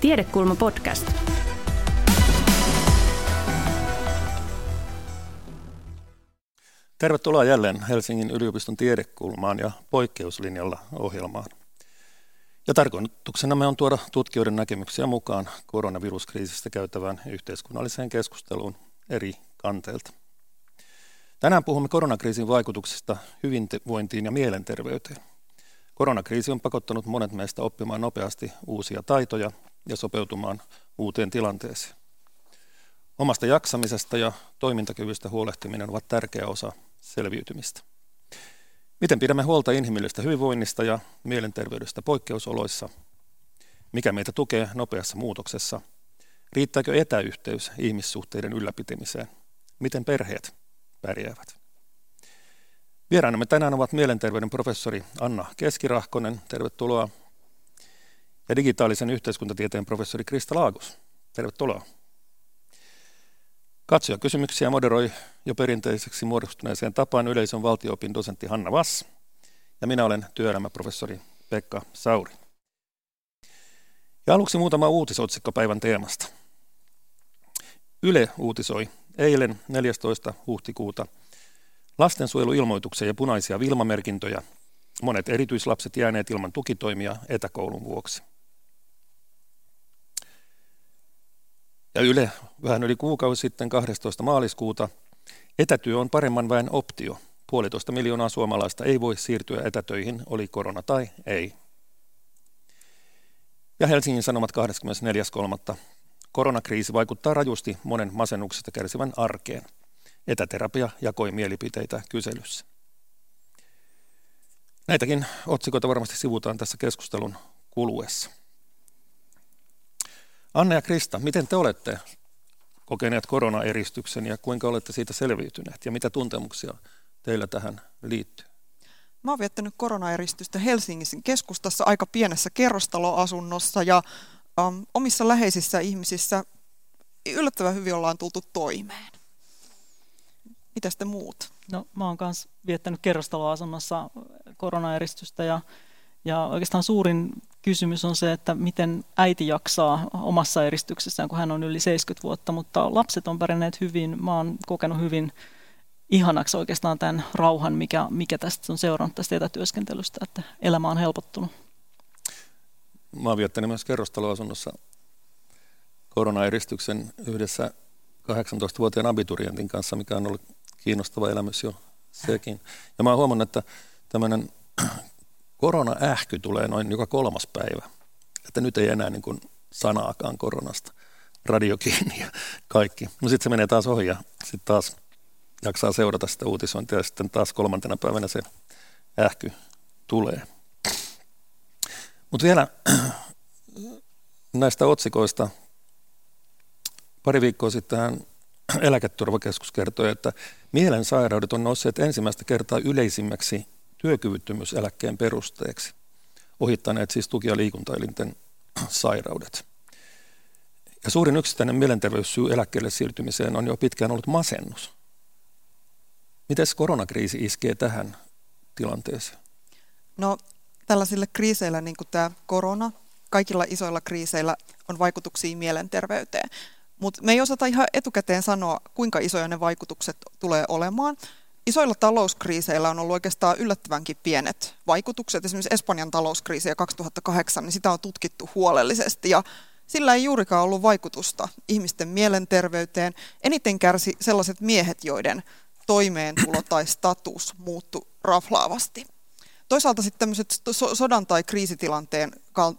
Tiedekulma podcast. Tervetuloa jälleen Helsingin yliopiston tiedekulmaan ja poikkeuslinjalla ohjelmaan. Ja tarkoituksenamme on tuoda tutkijoiden näkemyksiä mukaan koronaviruskriisistä käytävään yhteiskunnalliseen keskusteluun eri kanteilta. Tänään puhumme koronakriisin vaikutuksista hyvinvointiin ja mielenterveyteen. Koronakriisi on pakottanut monet meistä oppimaan nopeasti uusia taitoja ja sopeutumaan uuteen tilanteeseen. Omasta jaksamisesta ja toimintakyvystä huolehtiminen ovat tärkeä osa selviytymistä. Miten pidämme huolta inhimillistä hyvinvoinnista ja mielenterveydestä poikkeusoloissa? Mikä meitä tukee nopeassa muutoksessa? Riittääkö etäyhteys ihmissuhteiden ylläpitämiseen? Miten perheet pärjäävät? Vieraanamme tänään ovat mielenterveyden professori Anna Keskirahkonen, tervetuloa, ja digitaalisen yhteiskuntatieteen professori Krista Laagus, tervetuloa. Katsojakysymyksiä moderoi jo perinteiseksi muodostuneeseen tapaan yleisön valtioopin dosentti Hanna Vass, ja minä olen työelämäprofessori Pekka Sauri. Ja aluksi muutama uutisotsikko päivän teemasta. Yle uutisoi eilen 14. huhtikuuta lastensuojeluilmoituksia ja punaisia vilmamerkintöjä, monet erityislapset jääneet ilman tukitoimia etäkoulun vuoksi. Ja Yle vähän yli kuukausi sitten 12. maaliskuuta etätyö on paremman väen optio. Puolitoista miljoonaa suomalaista ei voi siirtyä etätöihin, oli korona tai ei. Ja Helsingin Sanomat 24.3. Koronakriisi vaikuttaa rajusti monen masennuksesta kärsivän arkeen. Etäterapia jakoi mielipiteitä kyselyssä. Näitäkin otsikoita varmasti sivutaan tässä keskustelun kuluessa. Anne ja Krista, miten te olette kokeneet koronaeristyksen ja kuinka olette siitä selviytyneet ja mitä tuntemuksia teillä tähän liittyy? Mä oon viettänyt koronaeristystä Helsingin keskustassa aika pienessä kerrostaloasunnossa ja um, omissa läheisissä ihmisissä yllättävän hyvin ollaan tultu toimeen. Mitä sitten muut? No mä oon myös viettänyt kerrostaloasunnossa koronaeristystä ja, ja oikeastaan suurin kysymys on se, että miten äiti jaksaa omassa eristyksessään, kun hän on yli 70 vuotta, mutta lapset on pärjänneet hyvin. Mä oon kokenut hyvin ihanaksi oikeastaan tämän rauhan, mikä, mikä tästä on seurannut tästä etätyöskentelystä, että elämä on helpottunut. Mä oon viettänyt myös kerrostaloasunnossa koronaeristyksen yhdessä 18-vuotiaan abiturientin kanssa, mikä on ollut kiinnostava elämys jo sekin. Ja mä oon huomannut, että tämmöinen korona-ähky tulee noin joka kolmas päivä. Että nyt ei enää niin kuin sanaakaan koronasta. Radio kiinni ja kaikki. No sitten se menee taas ohi ja sitten taas jaksaa seurata sitä uutisointia ja sitten taas kolmantena päivänä se ähky tulee. Mutta vielä näistä otsikoista. Pari viikkoa sitten eläketurvakeskus kertoi, että mielensairaudet on nousseet ensimmäistä kertaa yleisimmäksi työkyvyttömyyseläkkeen perusteeksi, ohittaneet siis tuki- ja liikuntaelinten sairaudet. Ja suurin yksittäinen mielenterveyssyy eläkkeelle siirtymiseen on jo pitkään ollut masennus. Miten koronakriisi iskee tähän tilanteeseen? No tällaisilla kriiseillä, niin kuin tämä korona, kaikilla isoilla kriiseillä on vaikutuksia mielenterveyteen. Mutta me ei osata ihan etukäteen sanoa, kuinka isoja ne vaikutukset tulee olemaan isoilla talouskriiseillä on ollut oikeastaan yllättävänkin pienet vaikutukset. Esimerkiksi Espanjan talouskriisiä 2008, niin sitä on tutkittu huolellisesti ja sillä ei juurikaan ollut vaikutusta ihmisten mielenterveyteen. Eniten kärsi sellaiset miehet, joiden toimeentulo tai status muuttui raflaavasti. Toisaalta sitten tämmöiset sodan tai kriisitilanteen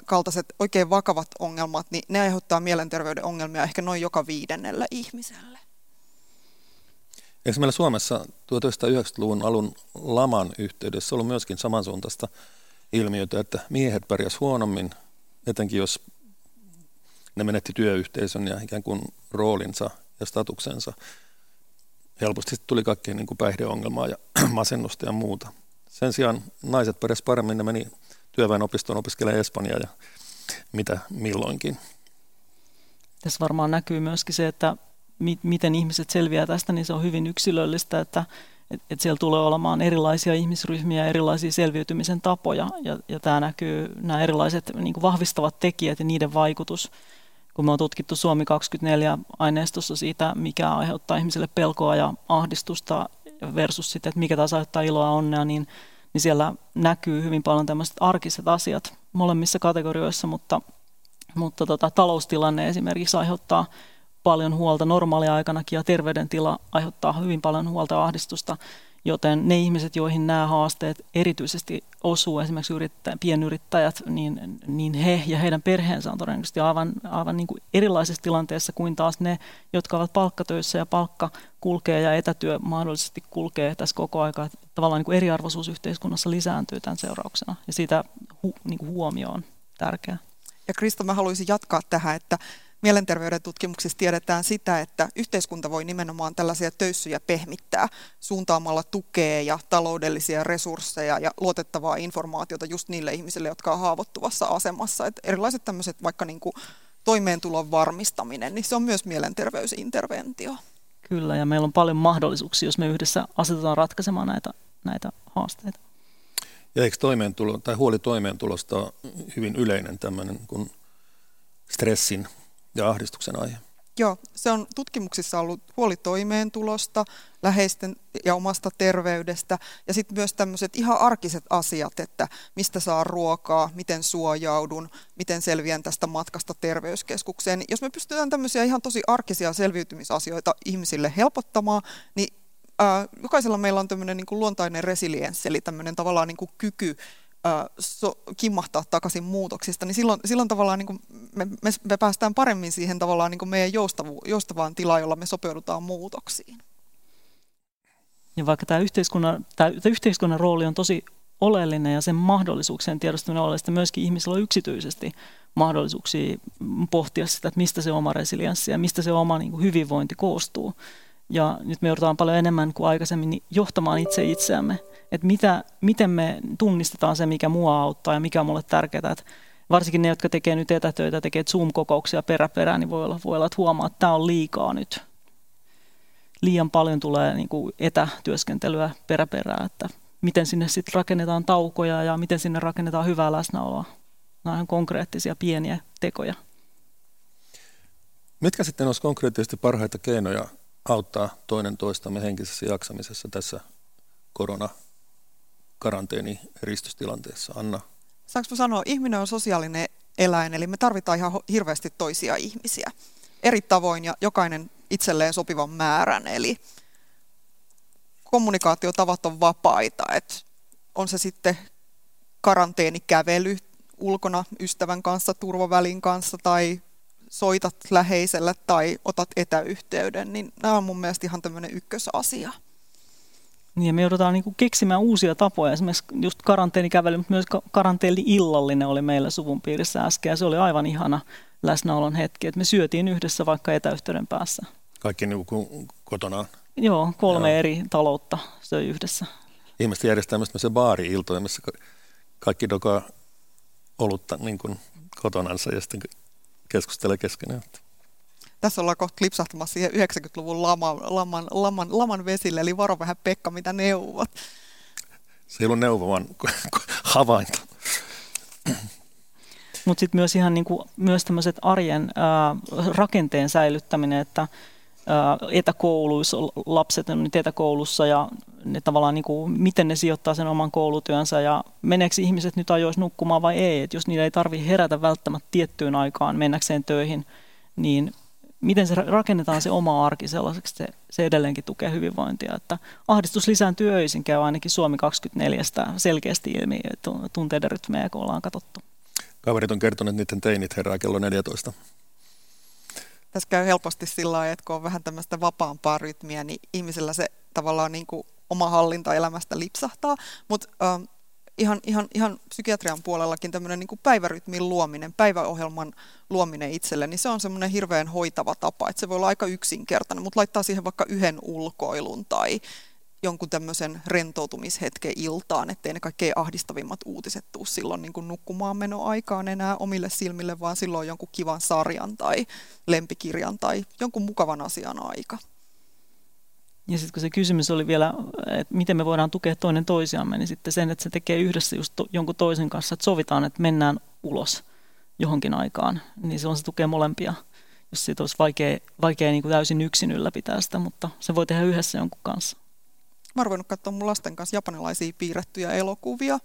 kaltaiset oikein vakavat ongelmat, niin ne aiheuttaa mielenterveyden ongelmia ehkä noin joka viidennellä ihmiselle. Eikö meillä Suomessa 1990-luvun alun laman yhteydessä ollut myöskin samansuuntaista ilmiötä, että miehet pärjäs huonommin, etenkin jos ne menetti työyhteisön ja ikään kuin roolinsa ja statuksensa. Helposti tuli kaikkea niin kuin päihdeongelmaa ja masennusta ja muuta. Sen sijaan naiset pärjäs paremmin, ne meni työväenopistoon opiskelemaan Espanjaa ja mitä milloinkin. Tässä varmaan näkyy myöskin se, että mi- miten ihmiset selviää tästä, niin se on hyvin yksilöllistä, että, että et siellä tulee olemaan erilaisia ihmisryhmiä, erilaisia selviytymisen tapoja, ja, ja tämä näkyy, nämä erilaiset niin kuin vahvistavat tekijät ja niiden vaikutus, kun me on tutkittu Suomi 24 aineistossa siitä, mikä aiheuttaa ihmisille pelkoa ja ahdistusta versus sitten, että mikä taas aiheuttaa iloa ja onnea, niin, niin siellä näkyy hyvin paljon tämmöiset arkiset asiat molemmissa kategorioissa, mutta, mutta tota, taloustilanne esimerkiksi aiheuttaa paljon huolta normaaliaikanakin ja terveydentila aiheuttaa hyvin paljon huolta ja ahdistusta, joten ne ihmiset, joihin nämä haasteet erityisesti osuu, esimerkiksi yrittä, pienyrittäjät, niin, niin he ja heidän perheensä on todennäköisesti aivan, aivan niin kuin erilaisessa tilanteessa kuin taas ne, jotka ovat palkkatöissä ja palkka kulkee ja etätyö mahdollisesti kulkee tässä koko aika. Tavallaan niin kuin eriarvoisuus yhteiskunnassa lisääntyy tämän seurauksena ja siitä hu, niin kuin huomio on tärkeä. Ja Krista, mä haluaisin jatkaa tähän, että mielenterveyden tutkimuksissa tiedetään sitä, että yhteiskunta voi nimenomaan tällaisia töyssyjä pehmittää suuntaamalla tukea ja taloudellisia resursseja ja luotettavaa informaatiota just niille ihmisille, jotka on haavoittuvassa asemassa. Et erilaiset tämmöiset vaikka niin kuin toimeentulon varmistaminen, niin se on myös mielenterveysinterventio. Kyllä, ja meillä on paljon mahdollisuuksia, jos me yhdessä asetetaan ratkaisemaan näitä, näitä haasteita. Ja eikö toimeentulo, tai huoli toimeentulosta on hyvin yleinen tämmöinen kuin stressin ja ahdistuksen aihe. Joo, se on tutkimuksissa ollut huoli toimeentulosta, läheisten ja omasta terveydestä ja sitten myös tämmöiset ihan arkiset asiat, että mistä saa ruokaa, miten suojaudun, miten selviän tästä matkasta terveyskeskukseen. Jos me pystytään tämmöisiä ihan tosi arkisia selviytymisasioita ihmisille helpottamaan, niin jokaisella meillä on tämmöinen niin luontainen resilienssi, eli tämmöinen tavallaan niin kuin kyky so, kimmahtaa takaisin muutoksista, niin silloin, silloin tavallaan niin kuin me, me, me päästään paremmin siihen tavallaan niin kuin meidän joustavu, joustavaan tilaan, jolla me sopeudutaan muutoksiin. Ja vaikka tämä yhteiskunnan, tämä, yhteiskunnan rooli on tosi oleellinen ja sen mahdollisuuksien tiedostaminen on oleellista, myöskin ihmisillä on yksityisesti mahdollisuuksia pohtia sitä, että mistä se oma resilienssi ja mistä se oma niin kuin hyvinvointi koostuu. Ja nyt me joudutaan paljon enemmän kuin aikaisemmin johtamaan itse itseämme että mitä, miten me tunnistetaan se, mikä mua auttaa ja mikä on mulle tärkeää. Että varsinkin ne, jotka tekee nyt etätöitä, tekee Zoom-kokouksia peräperään, niin voi olla, voi olla että huomaa, että tämä on liikaa nyt. Liian paljon tulee niin kuin etätyöskentelyä peräperään, että miten sinne sitten rakennetaan taukoja ja miten sinne rakennetaan hyvää läsnäoloa. Nämä on konkreettisia pieniä tekoja. Mitkä sitten olisi konkreettisesti parhaita keinoja auttaa toinen toistamme henkisessä jaksamisessa tässä korona karanteeni eristystilanteessa. Anna. Saanko sanoa, ihminen on sosiaalinen eläin, eli me tarvitaan ihan hirveästi toisia ihmisiä eri tavoin ja jokainen itselleen sopivan määrän. Eli kommunikaatiotavat on vapaita, että on se sitten karanteenikävely ulkona ystävän kanssa, turvavälin kanssa tai soitat läheiselle tai otat etäyhteyden, niin nämä on mun mielestä ihan tämmöinen ykkösasia. Niin ja me joudutaan niin keksimään uusia tapoja. Esimerkiksi just karanteenikävely, mutta myös karanteeni-illallinen oli meillä suvun piirissä äsken. Ja se oli aivan ihana läsnäolon hetki, että me syötiin yhdessä vaikka etäyhteyden päässä. Kaikki niin kuin kotona? Joo, kolme Joo. eri taloutta söi yhdessä. Ihmiset järjestää myös se baari-iltoja, missä kaikki dokaa olutta niin kuin kotonansa ja sitten keskustelee keskenään tässä ollaan kohta lipsahtamassa siihen 90-luvun laman, laman, laman, laman vesille, eli varo vähän Pekka, mitä neuvot. Se ei ollut neuvo, vaan havainto. Mutta sitten myös ihan niinku, myös tämmöiset arjen ää, rakenteen säilyttäminen, että etäkouluissa lapset on nyt etäkoulussa ja ne tavallaan niinku, miten ne sijoittaa sen oman koulutyönsä ja meneekö ihmiset nyt ajoissa nukkumaan vai ei, että jos niillä ei tarvitse herätä välttämättä tiettyyn aikaan mennäkseen töihin, niin miten se rakennetaan se oma arki sellaiseksi, se, se edelleenkin tukee hyvinvointia. Että ahdistus lisääntyy öisin, käy ainakin Suomi 24 selkeästi ilmi tunteiden rytmejä, kun ollaan katsottu. Kaverit on kertonut, että niiden teinit herää kello 14. Tässä käy helposti sillä lailla, että kun on vähän tämmöistä vapaampaa rytmiä, niin ihmisellä se tavallaan niin kuin oma hallinta elämästä lipsahtaa. Mutta ähm, ihan, ihan, ihan psykiatrian puolellakin tämmöinen niin kuin päivärytmin luominen, päiväohjelman luominen itselle, niin se on semmoinen hirveän hoitava tapa, että se voi olla aika yksinkertainen, mutta laittaa siihen vaikka yhden ulkoilun tai jonkun tämmöisen rentoutumishetken iltaan, ettei ne kaikkein ahdistavimmat uutiset tuu silloin niin nukkumaan menoaikaan enää omille silmille, vaan silloin jonkun kivan sarjan tai lempikirjan tai jonkun mukavan asian aika. Ja sitten kun se kysymys oli vielä, että miten me voidaan tukea toinen toisiamme, niin sitten sen, että se tekee yhdessä just to, jonkun toisen kanssa, että sovitaan, että mennään ulos johonkin aikaan, niin se on se tukee molempia. Jos siitä olisi vaikea, vaikea niin kuin täysin yksin ylläpitää sitä, mutta se voi tehdä yhdessä jonkun kanssa. Mä oon katsoa mun lasten kanssa japanilaisia piirrettyjä elokuvia.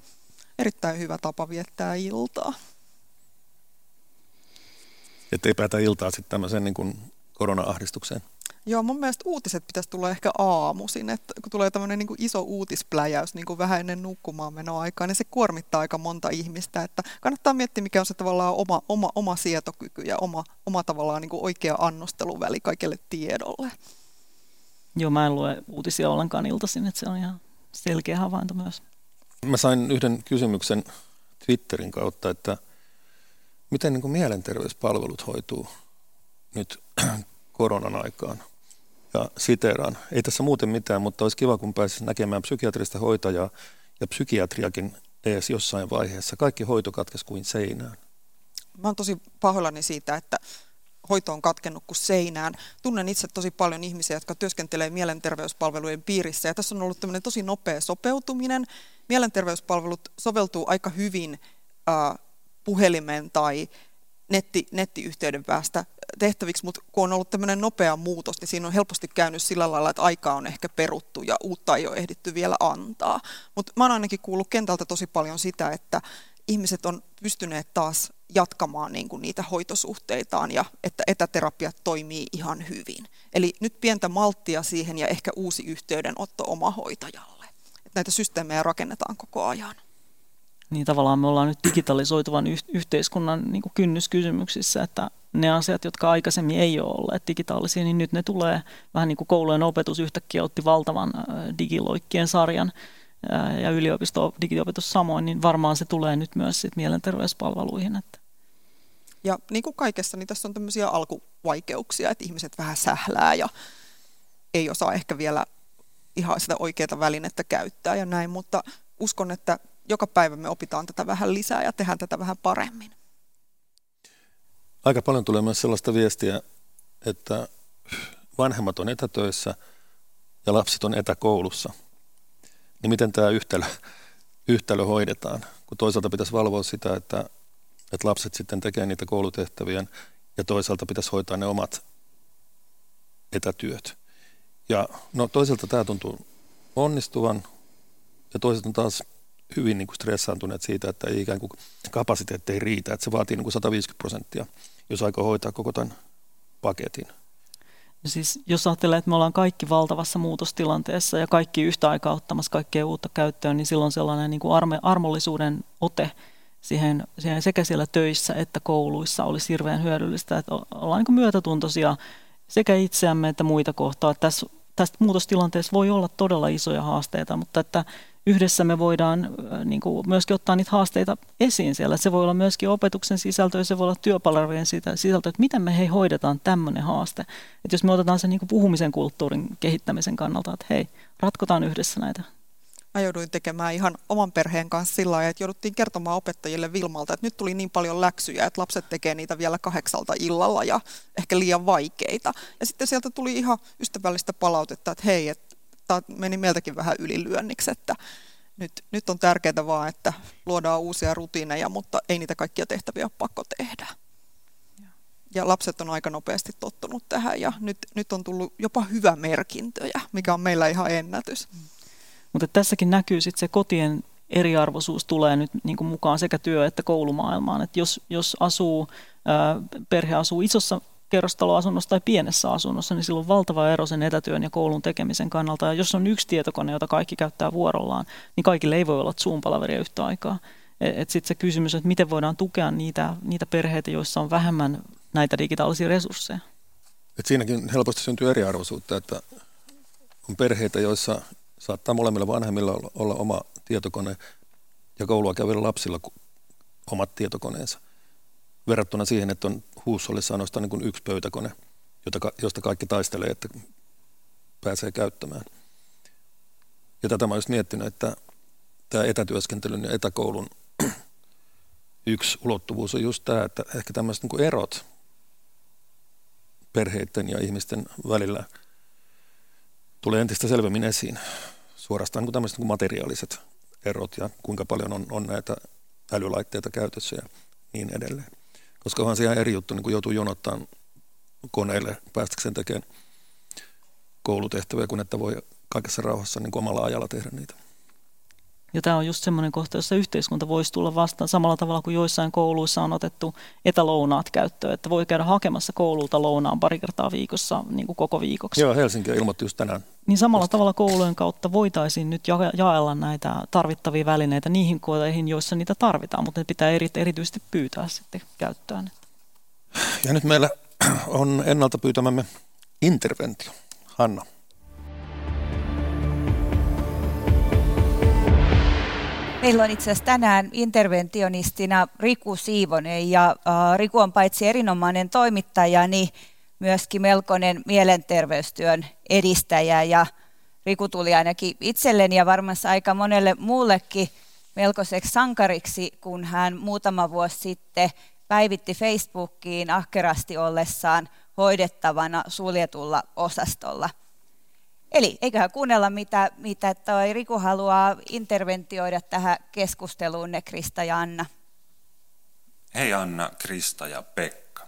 Erittäin hyvä tapa viettää iltaa. Että ei päätä iltaa sitten tämmöiseen niin kuin korona-ahdistukseen. Joo, mun mielestä uutiset pitäisi tulla ehkä aamuisin, että kun tulee tämmöinen niin iso uutispläjäys niin kuin vähän ennen nukkumaan menoaikaa, niin se kuormittaa aika monta ihmistä, että kannattaa miettiä, mikä on se tavallaan oma, oma, oma sietokyky ja oma, oma tavallaan niin kuin oikea annosteluväli kaikelle tiedolle. Joo, mä en lue uutisia ollenkaan iltaisin, että se on ihan selkeä havainto myös. Mä sain yhden kysymyksen Twitterin kautta, että miten niin kuin mielenterveyspalvelut hoituu nyt koronan aikaan? Ja siteraan, ei tässä muuten mitään, mutta olisi kiva, kun pääsisi näkemään psykiatrista hoitajaa ja psykiatriakin edes jossain vaiheessa. Kaikki hoito katkesi kuin seinään. Mä oon tosi pahoillani siitä, että hoito on katkennut kuin seinään. Tunnen itse tosi paljon ihmisiä, jotka työskentelee mielenterveyspalvelujen piirissä ja tässä on ollut tämmöinen tosi nopea sopeutuminen. Mielenterveyspalvelut soveltuu aika hyvin äh, puhelimen tai netti, nettiyhteyden päästä tehtäviksi, mutta kun on ollut tämmöinen nopea muutos, niin siinä on helposti käynyt sillä lailla, että aikaa on ehkä peruttu ja uutta ei ole ehditty vielä antaa. Mutta mä oon ainakin kuullut kentältä tosi paljon sitä, että ihmiset on pystyneet taas jatkamaan niin kuin niitä hoitosuhteitaan ja että etäterapiat toimii ihan hyvin. Eli nyt pientä malttia siihen ja ehkä uusi yhteydenotto omahoitajalle. Että näitä systeemejä rakennetaan koko ajan. Niin tavallaan me ollaan nyt digitalisoituvan yh- yhteiskunnan niin kuin kynnyskysymyksissä, että ne asiat, jotka aikaisemmin ei ole olleet digitaalisia, niin nyt ne tulee vähän niin kuin koulujen opetus yhtäkkiä otti valtavan digiloikkien sarjan ja yliopisto digiopetus samoin, niin varmaan se tulee nyt myös sit mielenterveyspalveluihin. Että. Ja niin kuin kaikessa, niin tässä on tämmöisiä alkuvaikeuksia, että ihmiset vähän sählää ja ei osaa ehkä vielä ihan sitä oikeaa välinettä käyttää ja näin, mutta uskon, että joka päivä me opitaan tätä vähän lisää ja tehdään tätä vähän paremmin. Aika paljon tulee myös sellaista viestiä, että vanhemmat on etätöissä ja lapset on etäkoulussa. Niin miten tämä yhtälö, yhtälö hoidetaan, kun toisaalta pitäisi valvoa sitä, että, että lapset sitten tekee niitä koulutehtäviä ja toisaalta pitäisi hoitaa ne omat etätyöt. Ja no toisaalta tämä tuntuu onnistuvan ja toisaalta taas hyvin niin kuin stressaantuneet siitä, että ei ikään kuin kapasiteetti ei riitä, että se vaatii niin kuin 150 prosenttia, jos aikoo hoitaa koko tämän paketin. Siis jos ajattelee, että me ollaan kaikki valtavassa muutostilanteessa ja kaikki yhtä aikaa ottamassa kaikkea uutta käyttöön, niin silloin sellainen niin kuin arme, armollisuuden ote siihen, siihen sekä siellä töissä että kouluissa olisi hirveän hyödyllistä, että ollaan niin myötätuntoisia sekä itseämme että muita kohtaa. Tässä, tästä muutostilanteessa voi olla todella isoja haasteita, mutta että yhdessä me voidaan niin kuin myöskin ottaa niitä haasteita esiin siellä. Se voi olla myöskin opetuksen sisältö ja se voi olla työpalvelujen sisältö, että miten me hei hoidetaan tämmöinen haaste. Että jos me otetaan sen niin kuin puhumisen kulttuurin kehittämisen kannalta, että hei, ratkotaan yhdessä näitä mä jouduin tekemään ihan oman perheen kanssa sillä lailla, että jouduttiin kertomaan opettajille Vilmalta, että nyt tuli niin paljon läksyjä, että lapset tekee niitä vielä kahdeksalta illalla ja ehkä liian vaikeita. Ja sitten sieltä tuli ihan ystävällistä palautetta, että hei, että tämä meni meiltäkin vähän ylilyönniksi, että nyt, nyt on tärkeää vaan, että luodaan uusia rutiineja, mutta ei niitä kaikkia tehtäviä ole pakko tehdä. Ja lapset on aika nopeasti tottunut tähän ja nyt, nyt on tullut jopa hyvä merkintöjä, mikä on meillä ihan ennätys. Mutta tässäkin näkyy sitten se kotien eriarvoisuus tulee nyt niin kuin mukaan sekä työ- että koulumaailmaan. Et jos, jos asuu, perhe asuu isossa kerrostaloasunnossa tai pienessä asunnossa, niin silloin on valtava ero sen etätyön ja koulun tekemisen kannalta. Ja jos on yksi tietokone, jota kaikki käyttää vuorollaan, niin kaikille ei voi olla Zoom-palaveria yhtä aikaa. E, sitten se kysymys, että miten voidaan tukea niitä, niitä perheitä, joissa on vähemmän näitä digitaalisia resursseja. Et siinäkin helposti syntyy eriarvoisuutta, että on perheitä, joissa saattaa molemmilla vanhemmilla olla oma tietokone ja koulua käyvillä lapsilla omat tietokoneensa verrattuna siihen, että on huussollissa ainoastaan niin kuin yksi pöytäkone, jota, josta kaikki taistelee, että pääsee käyttämään. Ja tätä mä olisin miettinyt, että tämä etätyöskentelyn ja etäkoulun yksi ulottuvuus on just tämä, että ehkä tämmöiset niin erot perheiden ja ihmisten välillä tulee entistä selvemmin esiin. Suorastaan niin tämmöiset niin materiaaliset erot ja kuinka paljon on, on näitä älylaitteita käytössä ja niin edelleen. Koska onhan se ihan eri juttu, niin kun joutuu jonottamaan koneille päästäkseen tekemään koulutehtäviä, kun että voi kaikessa rauhassa niin kuin omalla ajalla tehdä niitä. Ja tämä on just semmoinen kohta, jossa yhteiskunta voisi tulla vastaan samalla tavalla kuin joissain kouluissa on otettu etälounaat käyttöön, että voi käydä hakemassa koululta lounaan pari kertaa viikossa niin kuin koko viikoksi. Joo, Helsinki ilmoitti just tänään. Niin samalla vasta. tavalla koulujen kautta voitaisiin nyt jaella näitä tarvittavia välineitä niihin koteihin, joissa niitä tarvitaan, mutta ne pitää erityisesti pyytää sitten käyttöön. Ja nyt meillä on ennalta pyytämämme interventio. Hanna. Meillä on itse asiassa tänään interventionistina Riku Siivonen ja äh, Riku on paitsi erinomainen toimittaja, niin myöskin melkoinen mielenterveystyön edistäjä ja Riku tuli ainakin itselleni ja varmasti aika monelle muullekin melkoiseksi sankariksi, kun hän muutama vuosi sitten päivitti Facebookiin ahkerasti ollessaan hoidettavana suljetulla osastolla – Eli eiköhän kuunnella, mitä, mitä toi Riku haluaa interventioida tähän keskusteluun, ne Krista ja Anna. Hei Anna, Krista ja Pekka.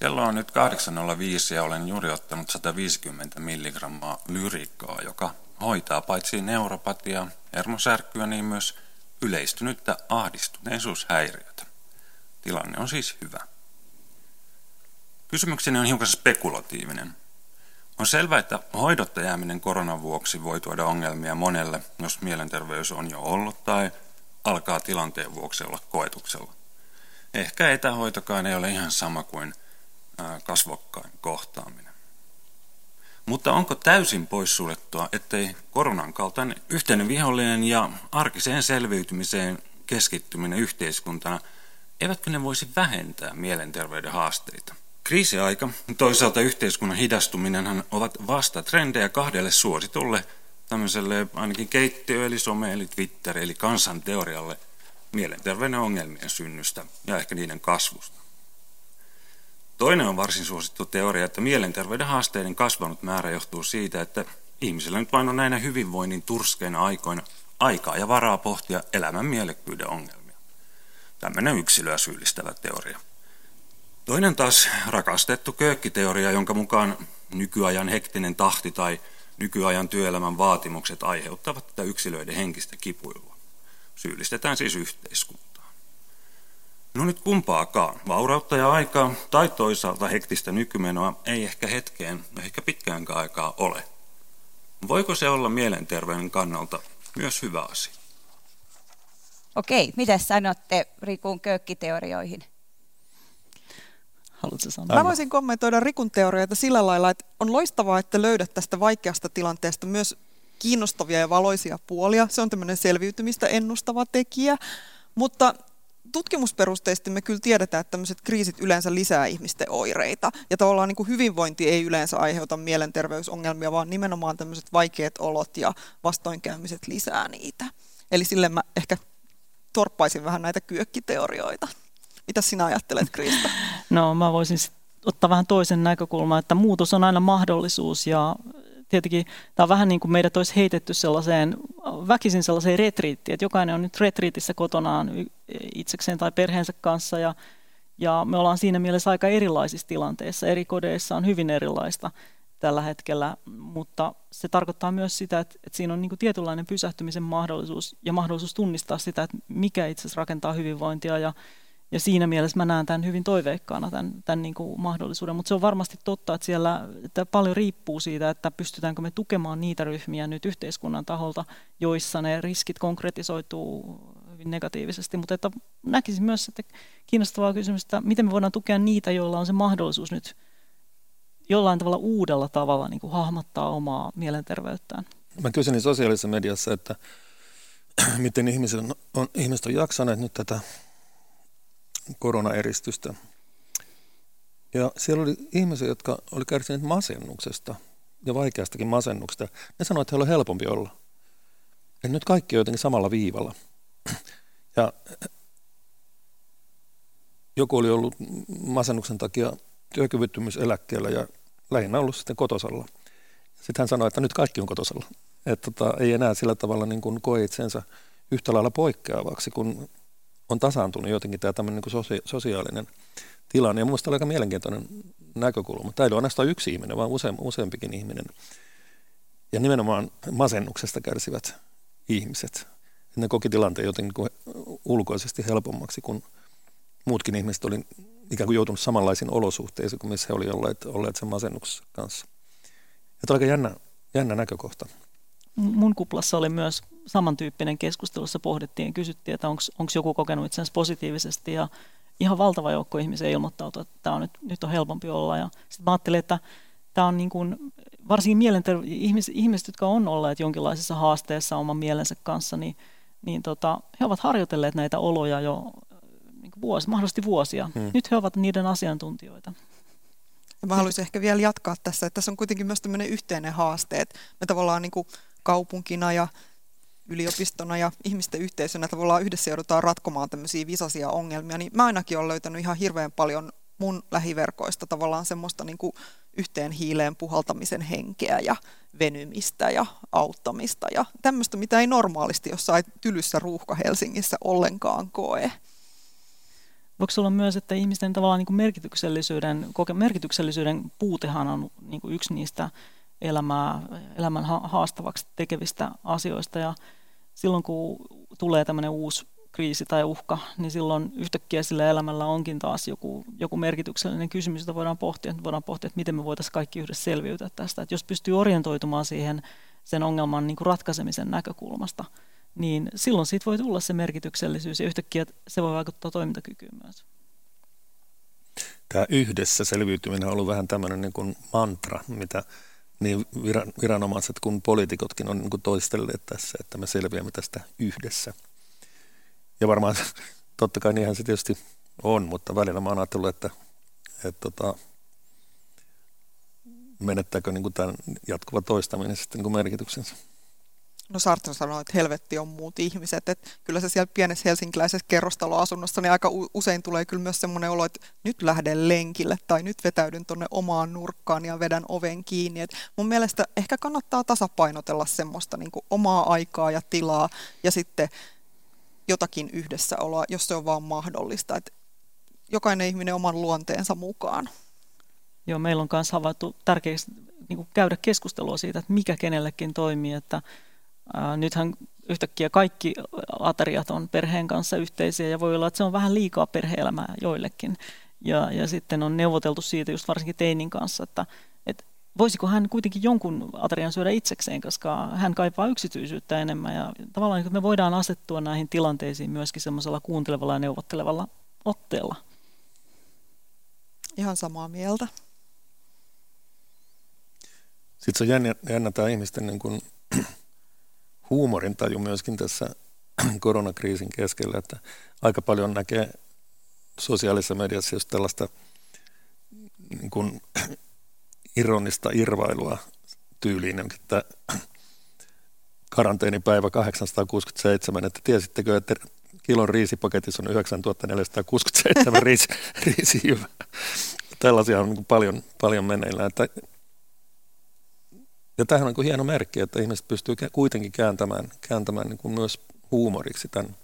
Kello on nyt 8.05 ja olen juuri ottanut 150 milligrammaa lyrikkaa, joka hoitaa paitsi neuropatia, hermosärkkyä, niin myös yleistynyttä ahdistuneisuushäiriötä. Tilanne on siis hyvä. Kysymykseni on hiukan spekulatiivinen – on selvää, että hoidotta jääminen koronan vuoksi voi tuoda ongelmia monelle, jos mielenterveys on jo ollut tai alkaa tilanteen vuoksi olla koetuksella. Ehkä etähoitokaan ei ole ihan sama kuin kasvokkain kohtaaminen. Mutta onko täysin poissuljettua, ettei koronan kaltainen yhteinen vihollinen ja arkiseen selviytymiseen keskittyminen yhteiskuntana, eivätkö ne voisi vähentää mielenterveyden haasteita? Kriisiaika, toisaalta yhteiskunnan hidastuminen ovat vasta trendejä kahdelle suositulle tämmöiselle ainakin keittiö, eli some, eli Twitter, eli kansanteorialle mielenterveyden ongelmien synnystä ja ehkä niiden kasvusta. Toinen on varsin suosittu teoria, että mielenterveyden haasteiden kasvanut määrä johtuu siitä, että ihmisillä nyt vain on näinä hyvinvoinnin turskeina aikoina aikaa ja varaa pohtia elämän mielekkyyden ongelmia. Tämmöinen yksilöä syyllistävä teoria. Toinen taas rakastettu köökkiteoria, jonka mukaan nykyajan hektinen tahti tai nykyajan työelämän vaatimukset aiheuttavat tätä yksilöiden henkistä kipuilua. Syyllistetään siis yhteiskuntaa. No nyt kumpaakaan, vaurautta ja aikaa tai toisaalta hektistä nykymenoa ei ehkä hetkeen, ehkä pitkäänkään aikaa ole. Voiko se olla mielenterveyden kannalta myös hyvä asia? Okei, mitä sanotte Rikun köökkiteorioihin? Haluatko sanoa? Mä voisin kommentoida Rikun teorioita sillä lailla, että on loistavaa, että löydät tästä vaikeasta tilanteesta myös kiinnostavia ja valoisia puolia. Se on tämmöinen selviytymistä ennustava tekijä, mutta tutkimusperusteisesti me kyllä tiedetään, että tämmöiset kriisit yleensä lisää ihmisten oireita. Ja tavallaan niin kuin hyvinvointi ei yleensä aiheuta mielenterveysongelmia, vaan nimenomaan tämmöiset vaikeat olot ja vastoinkäymiset lisää niitä. Eli sille mä ehkä torppaisin vähän näitä kyökkiteorioita. Mitä sinä ajattelet, Krista? No mä voisin ottaa vähän toisen näkökulman, että muutos on aina mahdollisuus ja tietenkin tämä on vähän niin kuin meidät olisi heitetty sellaiseen, väkisin sellaiseen retriittiin, että jokainen on nyt retriitissä kotonaan itsekseen tai perheensä kanssa ja, ja me ollaan siinä mielessä aika erilaisissa tilanteissa. Eri kodeissa on hyvin erilaista tällä hetkellä, mutta se tarkoittaa myös sitä, että, että siinä on niin kuin tietynlainen pysähtymisen mahdollisuus ja mahdollisuus tunnistaa sitä, että mikä itse asiassa rakentaa hyvinvointia ja ja siinä mielessä mä näen tämän hyvin toiveikkaana, tämän, tämän niin kuin mahdollisuuden. Mutta se on varmasti totta, että siellä että paljon riippuu siitä, että pystytäänkö me tukemaan niitä ryhmiä nyt yhteiskunnan taholta, joissa ne riskit konkretisoituu hyvin negatiivisesti. Mutta että näkisin myös että kiinnostavaa kysymystä, miten me voidaan tukea niitä, joilla on se mahdollisuus nyt jollain tavalla uudella tavalla niin kuin hahmottaa omaa mielenterveyttään. Mä kyselin sosiaalisessa mediassa, että miten ihmiset on, on, ihmiset on jaksaneet nyt tätä koronaeristystä. Ja siellä oli ihmisiä, jotka oli kärsineet masennuksesta ja vaikeastakin masennuksesta. Ne sanoivat, että heillä on helpompi olla. Ja nyt kaikki on jotenkin samalla viivalla. Ja joku oli ollut masennuksen takia työkyvyttömyyseläkkeellä ja lähinnä ollut sitten kotosalla. Sitten hän sanoi, että nyt kaikki on kotosalla. Että tota, ei enää sillä tavalla niin kuin koe itsensä yhtä lailla poikkeavaksi, kun on tasaantunut jotenkin tämä tämmöinen niin kuin sosiaalinen tilanne. Ja mielestäni oli aika mielenkiintoinen näkökulma. Tämä ei ole ainoastaan yksi ihminen, vaan use, useampikin ihminen. Ja nimenomaan masennuksesta kärsivät ihmiset. Ne koki tilanteen jotenkin kuin ulkoisesti helpommaksi, kun muutkin ihmiset oli ikään kuin joutunut samanlaisiin olosuhteisiin kuin missä he olivat olleet, olleet sen masennuksessa kanssa. Ja tämä oli aika jännä, jännä näkökohta. Mun kuplassa oli myös samantyyppinen keskustelussa pohdittiin ja kysyttiin, että onko joku kokenut itsensä positiivisesti ja ihan valtava joukko ihmisiä ilmoittautui, että tämä on nyt, nyt on helpompi olla. Ja sitten mä ajattelin, että tämä on niin kuin, varsinkin mielenter- ihmis, ihmiset, jotka on olleet jonkinlaisessa haasteessa oman mielensä kanssa, niin, niin tota, he ovat harjoitelleet näitä oloja jo niin vuosi, mahdollisesti vuosia. Hmm. Nyt he ovat niiden asiantuntijoita. Ja mä haluaisin ehkä vielä jatkaa tässä, että tässä on kuitenkin myös tämmöinen yhteinen haaste, että me tavallaan niin kuin kaupunkina ja yliopistona ja ihmisten yhteisönä tavallaan yhdessä joudutaan ratkomaan tämmöisiä visaisia ongelmia, niin mä ainakin olen löytänyt ihan hirveän paljon mun lähiverkoista tavallaan semmoista niin kuin yhteen hiileen puhaltamisen henkeä ja venymistä ja auttamista ja tämmöistä, mitä ei normaalisti jossain tylyssä ruuhka Helsingissä ollenkaan koe. Voiko olla myös, että ihmisten tavallaan niin kuin merkityksellisyyden, merkityksellisyyden puutehan on niin kuin yksi niistä elämää, elämän haastavaksi tekevistä asioista ja silloin kun tulee tämmöinen uusi kriisi tai uhka, niin silloin yhtäkkiä sillä elämällä onkin taas joku, joku merkityksellinen kysymys, jota voidaan pohtia. Että voidaan pohtia, että miten me voitaisiin kaikki yhdessä selviytyä tästä. Että jos pystyy orientoitumaan siihen sen ongelman niin kuin ratkaisemisen näkökulmasta, niin silloin siitä voi tulla se merkityksellisyys ja yhtäkkiä se voi vaikuttaa toimintakykyyn myös. Tämä yhdessä selviytyminen on ollut vähän tämmöinen niin kuin mantra, mitä niin viranomaiset kuin poliitikotkin on niin toistelleet tässä, että me selviämme tästä yhdessä. Ja varmaan totta kai niinhän se tietysti on, mutta välillä mä oon ajatellut, että, että tota, menettääkö niin kuin tämän jatkuva toistaminen sitten niin kuin merkityksensä. No Sartre sanoo, että helvetti on muut ihmiset. Että kyllä se siellä pienessä helsinkiläisessä kerrostaloasunnossa, niin aika usein tulee kyllä myös semmoinen olo, että nyt lähden lenkille tai nyt vetäydyn tuonne omaan nurkkaan ja vedän oven kiinni. Et mun mielestä ehkä kannattaa tasapainotella semmoista niin kuin omaa aikaa ja tilaa ja sitten jotakin yhdessäoloa, jos se on vaan mahdollista. Et jokainen ihminen oman luonteensa mukaan. Joo, meillä on myös havaittu tärkeäksi niin käydä keskustelua siitä, että mikä kenellekin toimii, että nythän yhtäkkiä kaikki ateriat on perheen kanssa yhteisiä ja voi olla, että se on vähän liikaa perheelämää joillekin. Ja, ja sitten on neuvoteltu siitä just varsinkin teinin kanssa, että, että voisiko hän kuitenkin jonkun aterian syödä itsekseen, koska hän kaipaa yksityisyyttä enemmän. Ja tavallaan että me voidaan asettua näihin tilanteisiin myöskin semmoisella kuuntelevalla ja neuvottelevalla otteella. Ihan samaa mieltä. Sitten se on jännä, jännä tämä ihmisten niin kuin huumorintaju myöskin tässä koronakriisin keskellä, että aika paljon näkee sosiaalisessa mediassa just tällaista niin kuin, ironista irvailua tyyliin, että karanteenipäivä 867, että tiesittekö, että kilon riisipaketissa on 9467 riisi, riisijyvää. Tällaisia on niin paljon, paljon meneillään. Että ja tämähän on niin hieno merkki, että ihmiset pystyy kuitenkin kääntämään, kääntämään niin kuin myös huumoriksi tämän,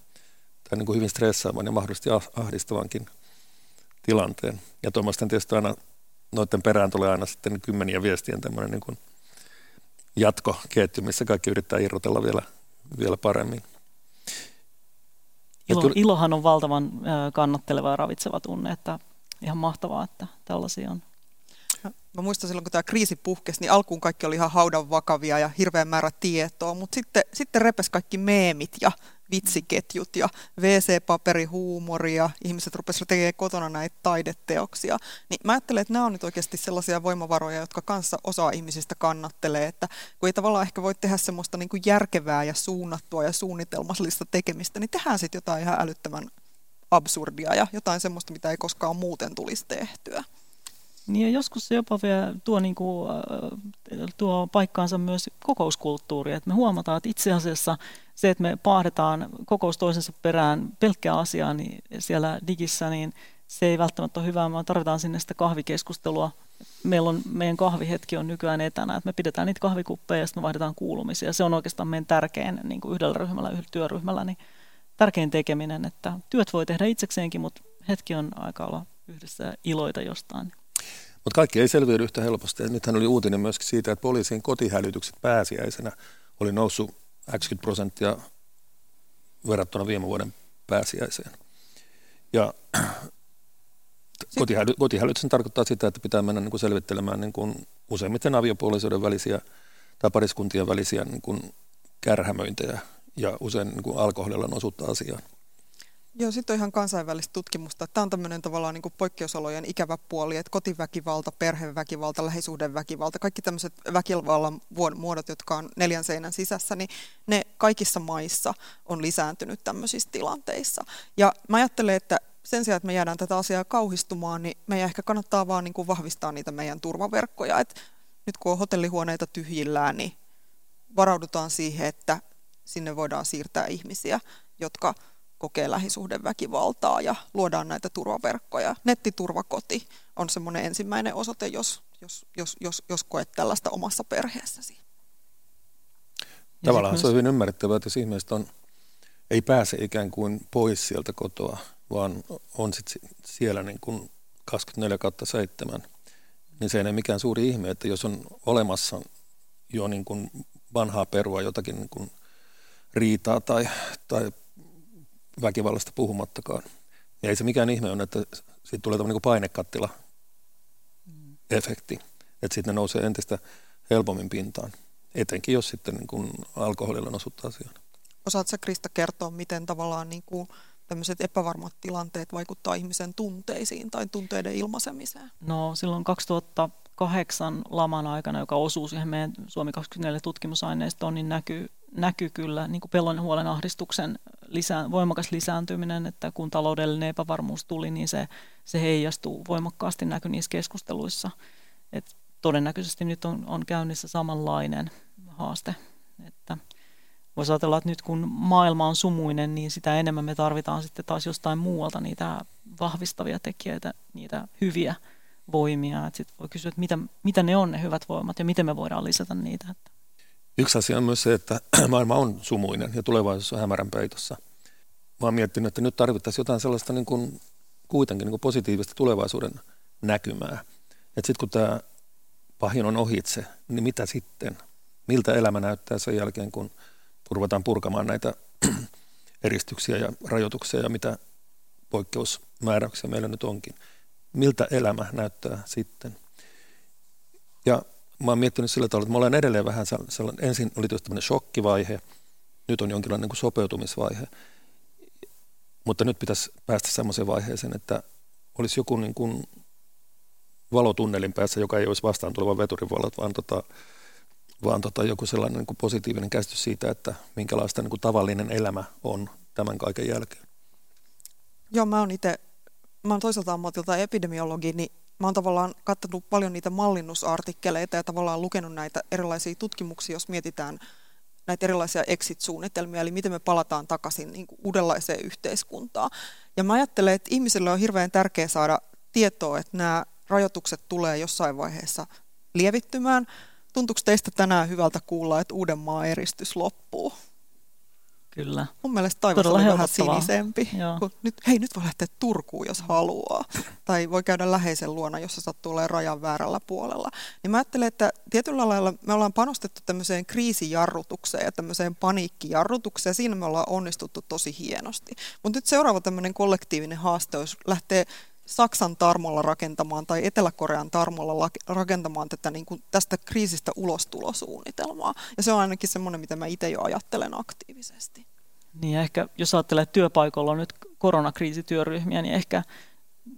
tämän niin kuin hyvin stressaavan ja mahdollisesti ah, ahdistavankin tilanteen. Ja tuommoisten tietysti aina, noiden perään tulee aina sitten kymmeniä viestien tämmöinen niin kuin jatkoketju, missä kaikki yrittää irrotella vielä, vielä paremmin. Ilo, kyllä, ilohan on valtavan kannatteleva ja ravitseva tunne, että ihan mahtavaa, että tällaisia on. Mä muistan silloin, kun tämä kriisi puhkesi, niin alkuun kaikki oli ihan haudan vakavia ja hirveän määrä tietoa, mutta sitten, sitten repes kaikki meemit ja vitsiketjut ja WC-paperi, huumori ja ihmiset rupesivat tekemään kotona näitä taideteoksia. Niin mä ajattelen, että nämä on nyt oikeasti sellaisia voimavaroja, jotka kanssa osa ihmisistä kannattelee, että kun ei tavallaan ehkä voi tehdä semmoista niin kuin järkevää ja suunnattua ja suunnitelmallista tekemistä, niin tehdään sitten jotain ihan älyttömän absurdia ja jotain semmoista, mitä ei koskaan muuten tulisi tehtyä. Niin ja joskus se jopa vielä tuo, niin kuin, äh, tuo paikkaansa myös kokouskulttuuri. Että me huomataan, että itse asiassa se, että me paahdetaan kokous toisensa perään pelkkää asiaa niin siellä digissä, niin se ei välttämättä ole hyvä. Me tarvitaan sinne sitä kahvikeskustelua meillä on, meidän kahvihetki on nykyään etänä, että me pidetään niitä kahvikuppeja ja sitten me vaihdetaan kuulumisia. Se on oikeastaan meidän tärkein niin kuin yhdellä ryhmällä, yhdellä työryhmällä, niin tärkein tekeminen, että työt voi tehdä itsekseenkin, mutta hetki on aika olla yhdessä iloita jostain. Mutta kaikki ei selviydy yhtä helposti. Nythän oli uutinen myöskin siitä, että poliisin kotihälytykset pääsiäisenä oli noussut 80 prosenttia verrattuna viime vuoden pääsiäiseen. Ja kotihäly, kotihälytys tarkoittaa sitä, että pitää mennä niin kuin selvittelemään niin kuin useimmiten aviopuolisoiden välisiä tai pariskuntien välisiä niin kuin kärhämöintejä ja usein niin kuin alkoholilla on osuutta asiaan. Joo, sitten on ihan kansainvälistä tutkimusta. Tämä on tämmöinen tavallaan niin poikkeusolojen ikävä puoli, että kotiväkivalta, perheväkivalta, lähisuhdeväkivalta, kaikki tämmöiset väkivallan muodot, jotka on neljän seinän sisässä, niin ne kaikissa maissa on lisääntynyt tämmöisissä tilanteissa. Ja mä ajattelen, että sen sijaan, että me jäädään tätä asiaa kauhistumaan, niin meidän ehkä kannattaa vaan niin vahvistaa niitä meidän turvaverkkoja. Et nyt kun on hotellihuoneita tyhjillään, niin varaudutaan siihen, että sinne voidaan siirtää ihmisiä, jotka kokee lähisuhdeväkivaltaa ja luodaan näitä turvaverkkoja. Nettiturvakoti on semmoinen ensimmäinen osoite, jos, jos, jos, jos, jos koet tällaista omassa perheessäsi. Tavallaan se on hyvin ymmärrettävää, että jos ihmiset on, ei pääse ikään kuin pois sieltä kotoa, vaan on sit siellä niin kuin 24 7, niin se ei ole mikään suuri ihme, että jos on olemassa jo niin kuin vanhaa perua, jotakin niin kuin riitaa tai, tai väkivallasta puhumattakaan. Ja ei se mikään ihme on, että siitä tulee tämmöinen niin painekattila efekti, että sitten ne nousee entistä helpommin pintaan, etenkin jos sitten niin kuin alkoholilla osuttaa asiaan. Osaatko Krista kertoa, miten tavallaan niin kuin tämmöiset epävarmat tilanteet vaikuttaa ihmisen tunteisiin tai tunteiden ilmaisemiseen? No silloin 2008 laman aikana, joka osuu siihen meidän Suomi 24 tutkimusaineistoon, niin näkyy, näkyy kyllä niin kuin pelon huolen ahdistuksen lisää, voimakas lisääntyminen, että kun taloudellinen epävarmuus tuli, niin se, se heijastuu voimakkaasti näky niissä keskusteluissa. Et todennäköisesti nyt on, on käynnissä samanlainen haaste, että voisi ajatella, että nyt kun maailma on sumuinen, niin sitä enemmän me tarvitaan sitten taas jostain muualta niitä vahvistavia tekijöitä, niitä hyviä voimia. Sitten voi kysyä, että mitä, mitä ne on ne hyvät voimat ja miten me voidaan lisätä niitä. Yksi asia on myös se, että maailma on sumuinen ja tulevaisuus on hämärän peitossa. Mä oon miettinyt, että nyt tarvittaisiin jotain sellaista niin kuin, kuitenkin niin kuin positiivista tulevaisuuden näkymää. Että sitten kun tämä pahin on ohitse, niin mitä sitten? Miltä elämä näyttää sen jälkeen, kun ruvetaan purkamaan näitä eristyksiä ja rajoituksia ja mitä poikkeusmääräyksiä meillä nyt onkin. Miltä elämä näyttää sitten? Ja mä oon miettinyt sillä tavalla, että mä olen edelleen vähän sellainen, ensin oli tietysti tämmöinen shokkivaihe, nyt on jonkinlainen niin kuin sopeutumisvaihe, mutta nyt pitäisi päästä semmoiseen vaiheeseen, että olisi joku niin kuin valotunnelin päässä, joka ei olisi vastaan tuleva veturin valot, vaan, tota, vaan tota joku sellainen niin kuin positiivinen käsitys siitä, että minkälaista niin kuin tavallinen elämä on tämän kaiken jälkeen. Joo, mä oon itse, mä oon toisaalta ammatilta epidemiologi, niin mä oon tavallaan katsonut paljon niitä mallinnusartikkeleita ja tavallaan lukenut näitä erilaisia tutkimuksia, jos mietitään näitä erilaisia exit-suunnitelmia, eli miten me palataan takaisin niin kuin uudenlaiseen yhteiskuntaan. Ja mä ajattelen, että ihmisille on hirveän tärkeää saada tietoa, että nämä rajoitukset tulee jossain vaiheessa lievittymään. Tuntuuko teistä tänään hyvältä kuulla, että Uudenmaan eristys loppuu? Kyllä. Mun mielestä taivas Todella oli vähän sinisempi. Kun nyt, hei, nyt voi lähteä Turkuun, jos haluaa. tai voi käydä läheisen luona, jos se sattuu olemaan rajan väärällä puolella. Niin mä ajattelen, että tietyllä lailla me ollaan panostettu tämmöiseen kriisijarrutukseen ja tämmöiseen paniikkijarrutukseen. Siinä me ollaan onnistuttu tosi hienosti. Mutta nyt seuraava tämmöinen kollektiivinen haaste olisi lähteä Saksan tarmolla rakentamaan tai Etelä-Korean tarmolla rakentamaan tätä, niin kuin, tästä kriisistä ulostulosuunnitelmaa. Ja se on ainakin semmoinen, mitä mä itse jo ajattelen aktiivisesti. Niin ja ehkä jos ajattelee, että työpaikoilla on nyt koronakriisityöryhmiä, niin ehkä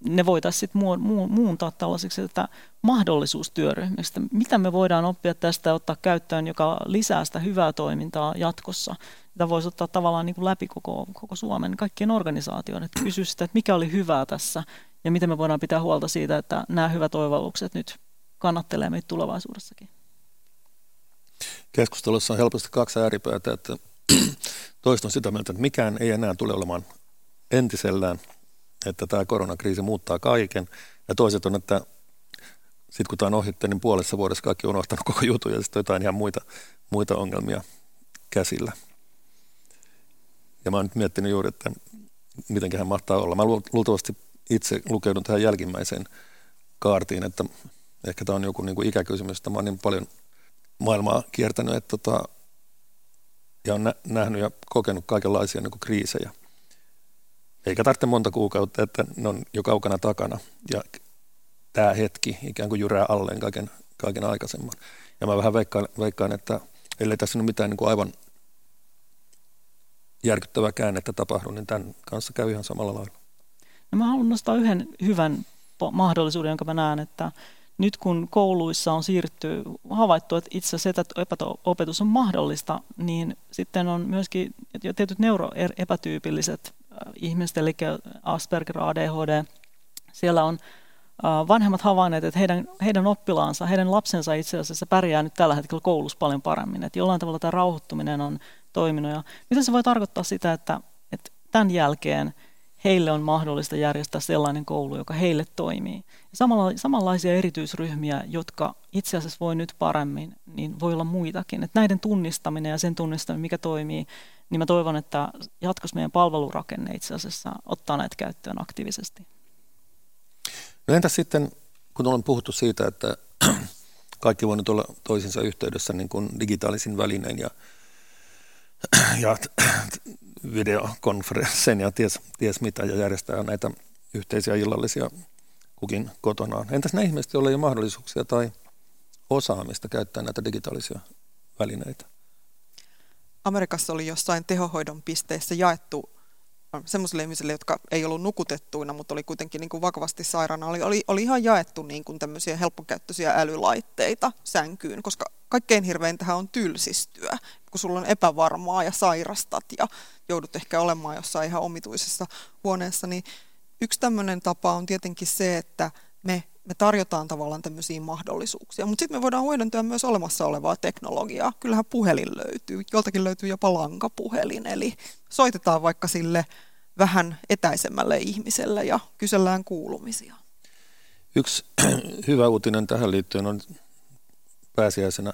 ne voitaisiin sitten muuntaa tällaisiksi että mahdollisuustyöryhmistä. Mitä me voidaan oppia tästä ja ottaa käyttöön, joka lisää sitä hyvää toimintaa jatkossa. Sitä voisi ottaa tavallaan niin kuin läpi koko, koko Suomen kaikkien organisaatioiden, että kysyä sitä, että mikä oli hyvää tässä ja miten me voidaan pitää huolta siitä, että nämä hyvät oivallukset nyt kannattelee meitä tulevaisuudessakin. Keskustelussa on helposti kaksi ääripäätä, että toista on sitä mieltä, että mikään ei enää tule olemaan entisellään, että tämä koronakriisi muuttaa kaiken. Ja toiset on, että sitten kun tämä on ohitte, niin puolessa vuodessa kaikki on unohtanut koko jutun ja sitten jotain ihan muita, muita ongelmia käsillä. Ja mä oon nyt miettinyt juuri, että miten hän mahtaa olla. Mä luultavasti itse lukeudun tähän jälkimmäiseen kaartiin, että ehkä tämä on joku niin kuin ikäkysymys, että mä oon niin paljon maailmaa kiertänyt että tota, ja on nähnyt ja kokenut kaikenlaisia niin kuin kriisejä. Eikä tarvitse monta kuukautta, että ne on jo kaukana takana. Ja tämä hetki ikään kuin jyrää alleen kaiken, kaiken aikaisemman. Ja mä vähän veikkaan, veikkaan että ellei tässä nyt mitään niin kuin aivan järkyttävää käännettä tapahdu, niin tämän kanssa käy ihan samalla lailla. No mä haluan nostaa yhden hyvän mahdollisuuden, jonka mä näen, että nyt kun kouluissa on siirtyy, havaittu, että itse asiassa etäopetus on mahdollista, niin sitten on myöskin tietyt neuroepätyypilliset äh, ihmiset, eli Asperger, ADHD, siellä on äh, vanhemmat havainneet, että heidän, heidän oppilaansa, heidän lapsensa itse asiassa pärjää nyt tällä hetkellä koulussa paljon paremmin. Että jollain tavalla tämä rauhoittuminen on toiminut. Ja mitä se voi tarkoittaa sitä, että, että tämän jälkeen heille on mahdollista järjestää sellainen koulu, joka heille toimii. Samalla, samanlaisia erityisryhmiä, jotka itse asiassa voi nyt paremmin, niin voi olla muitakin. Että näiden tunnistaminen ja sen tunnistaminen, mikä toimii, niin mä toivon, että jatkossa meidän palvelurakenne itse asiassa ottaa näitä käyttöön aktiivisesti. No entäs sitten, kun on puhuttu siitä, että kaikki voi nyt olla toisinsa yhteydessä niin kuin digitaalisin välinein ja, ja videokonferenssin ja ties, ties mitä ja järjestää näitä yhteisiä illallisia kukin kotonaan. Entäs ne ihmiset, joilla ei ole mahdollisuuksia tai osaamista käyttää näitä digitaalisia välineitä? Amerikassa oli jossain tehohoidon pisteessä jaettu semmoisille ihmisille, jotka ei ollut nukutettuina, mutta oli kuitenkin niin kuin vakavasti sairaana, oli, oli, oli ihan jaettu niin kuin tämmöisiä helppokäyttöisiä älylaitteita sänkyyn, koska kaikkein hirveintähän on tylsistyä, kun sulla on epävarmaa ja sairastat ja joudut ehkä olemaan jossain ihan omituisessa huoneessa, niin yksi tämmöinen tapa on tietenkin se, että me, me tarjotaan tavallaan tämmöisiä mahdollisuuksia, mutta sitten me voidaan hyödyntää myös olemassa olevaa teknologiaa. Kyllähän puhelin löytyy, joltakin löytyy jopa lankapuhelin, eli soitetaan vaikka sille vähän etäisemmälle ihmiselle ja kysellään kuulumisia. Yksi hyvä uutinen tähän liittyen on pääsiäisenä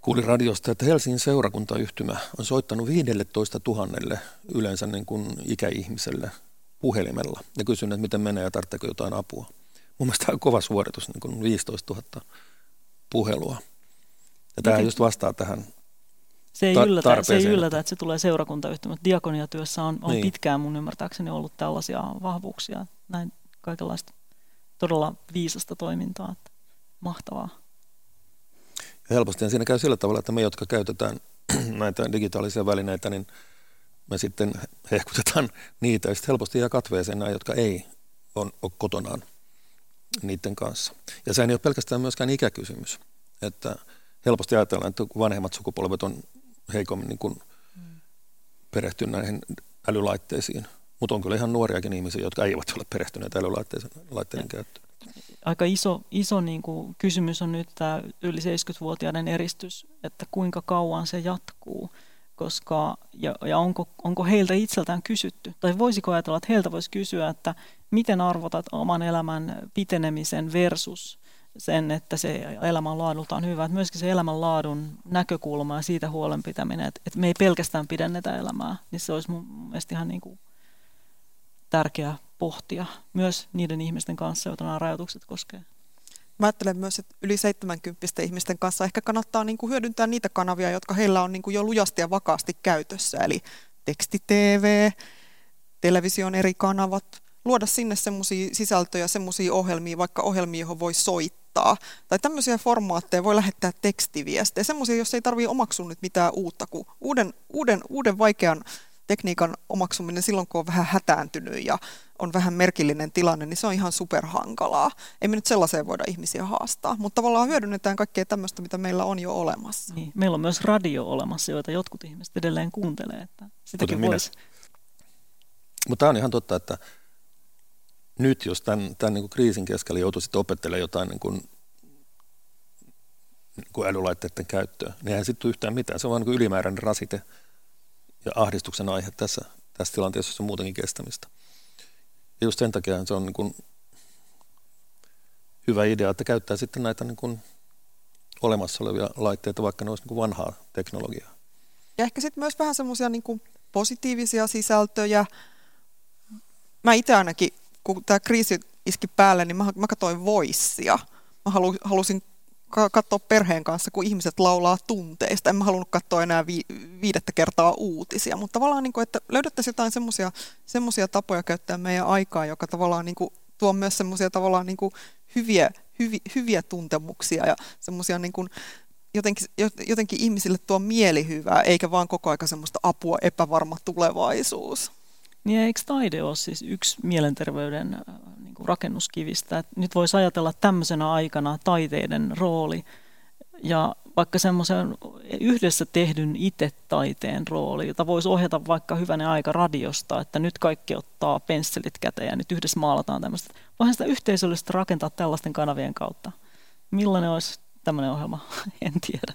kuulin radiosta, että Helsingin seurakuntayhtymä on soittanut 15 000 yleensä niin kuin ikäihmiselle puhelimella ja kysynyt, että miten menee ja tarvitseeko jotain apua. Mun mielestä tämä on kova suoritus, niin kuin 15 000 puhelua. Ja tämä just vastaa tähän se ei, yllätä, se ei yllätä, että se tulee seurakuntayhtymä. Diakoniatyössä on, on niin. pitkään mun ymmärtääkseni ollut tällaisia vahvuuksia, näin kaikenlaista todella viisasta toimintaa. Että mahtavaa. Ja helposti siinä käy sillä tavalla, että me, jotka käytetään näitä digitaalisia välineitä, niin me sitten hehkutetaan niitä ja sitten helposti jää katveeseen nämä, jotka ei ole, ole kotonaan niiden kanssa. Ja sehän ei ole pelkästään myöskään ikäkysymys, että helposti ajatellaan, että vanhemmat sukupolvet on heikommin niin kuin perehtynyt näihin älylaitteisiin, mutta on kyllä ihan nuoriakin ihmisiä, jotka eivät ole perehtyneet älylaitteiden käyttöön aika iso, iso niin kuin kysymys on nyt tämä yli 70-vuotiaiden eristys, että kuinka kauan se jatkuu, koska, ja, ja onko, onko heiltä itseltään kysytty, tai voisiko ajatella, että heiltä voisi kysyä, että miten arvotat oman elämän pitenemisen versus sen, että se elämän laadulta on hyvä, että myöskin se elämänlaadun näkökulma ja siitä huolen pitäminen, että, että me ei pelkästään pidennetä elämää, niin se olisi mun mielestä ihan niin kuin tärkeä pohtia myös niiden ihmisten kanssa, joita nämä rajoitukset koskee. Mä ajattelen myös, että yli 70 ihmisten kanssa ehkä kannattaa niin kuin hyödyntää niitä kanavia, jotka heillä on niin kuin jo lujasti ja vakaasti käytössä. Eli teksti-TV, television eri kanavat, luoda sinne semmoisia sisältöjä, semmoisia ohjelmia, vaikka ohjelmia, johon voi soittaa. Tai tämmöisiä formaatteja voi lähettää tekstiviestejä, semmoisia, jos ei tarvitse omaksua nyt mitään uutta, kuin uuden, uuden, uuden vaikean tekniikan omaksuminen silloin, kun on vähän hätääntynyt ja on vähän merkillinen tilanne, niin se on ihan superhankalaa. Ei me nyt sellaiseen voida ihmisiä haastaa, mutta tavallaan hyödynnetään kaikkea tämmöistä, mitä meillä on jo olemassa. Niin. Meillä on myös radio olemassa, joita jotkut ihmiset edelleen kuuntelee. Että sitäkin voisi. Mutta tämä on ihan totta, että nyt jos tämän, tämän niin kuin kriisin keskellä joutuisit opettelemaan jotain niin kuin, niin kuin älylaitteiden käyttöä, niin eihän sitten yhtään mitään. Se on vain niin ylimääräinen rasite ja ahdistuksen aihe tässä, tässä tilanteessa, jossa on muutenkin kestämistä. Ja just sen takia se on niin kuin hyvä idea, että käyttää sitten näitä niin kuin olemassa olevia laitteita, vaikka ne olisi niin kuin vanhaa teknologiaa. Ja ehkä sitten myös vähän semmoisia niin positiivisia sisältöjä. Mä itse ainakin, kun tämä kriisi iski päälle, niin mä, mä katsoin voissia. Mä halu, halusin katsoa perheen kanssa, kun ihmiset laulaa tunteista. En mä halunnut katsoa enää vi, viidettä kertaa uutisia, mutta tavallaan, niin kuin, että löydettäisiin jotain semmoisia tapoja käyttää meidän aikaa, joka tavallaan niin kuin, tuo myös semmoisia tavallaan niin kuin, hyviä, hyvi, hyviä tuntemuksia ja semmoisia niin jotenkin, jotenkin ihmisille tuo mielihyvää, eikä vaan koko aika semmoista apua, epävarma tulevaisuus. Niin eikö taide ole siis yksi mielenterveyden äh, niin kuin rakennuskivistä? Et nyt voisi ajatella tämmöisenä aikana taiteiden rooli ja vaikka semmoisen yhdessä tehdyn itse taiteen rooli, jota voisi ohjata vaikka hyvänen aika radiosta, että nyt kaikki ottaa pensselit käteen ja nyt yhdessä maalataan tämmöistä. Voihan sitä yhteisöllistä rakentaa tällaisten kanavien kautta. Millainen olisi tämmöinen ohjelma? en tiedä.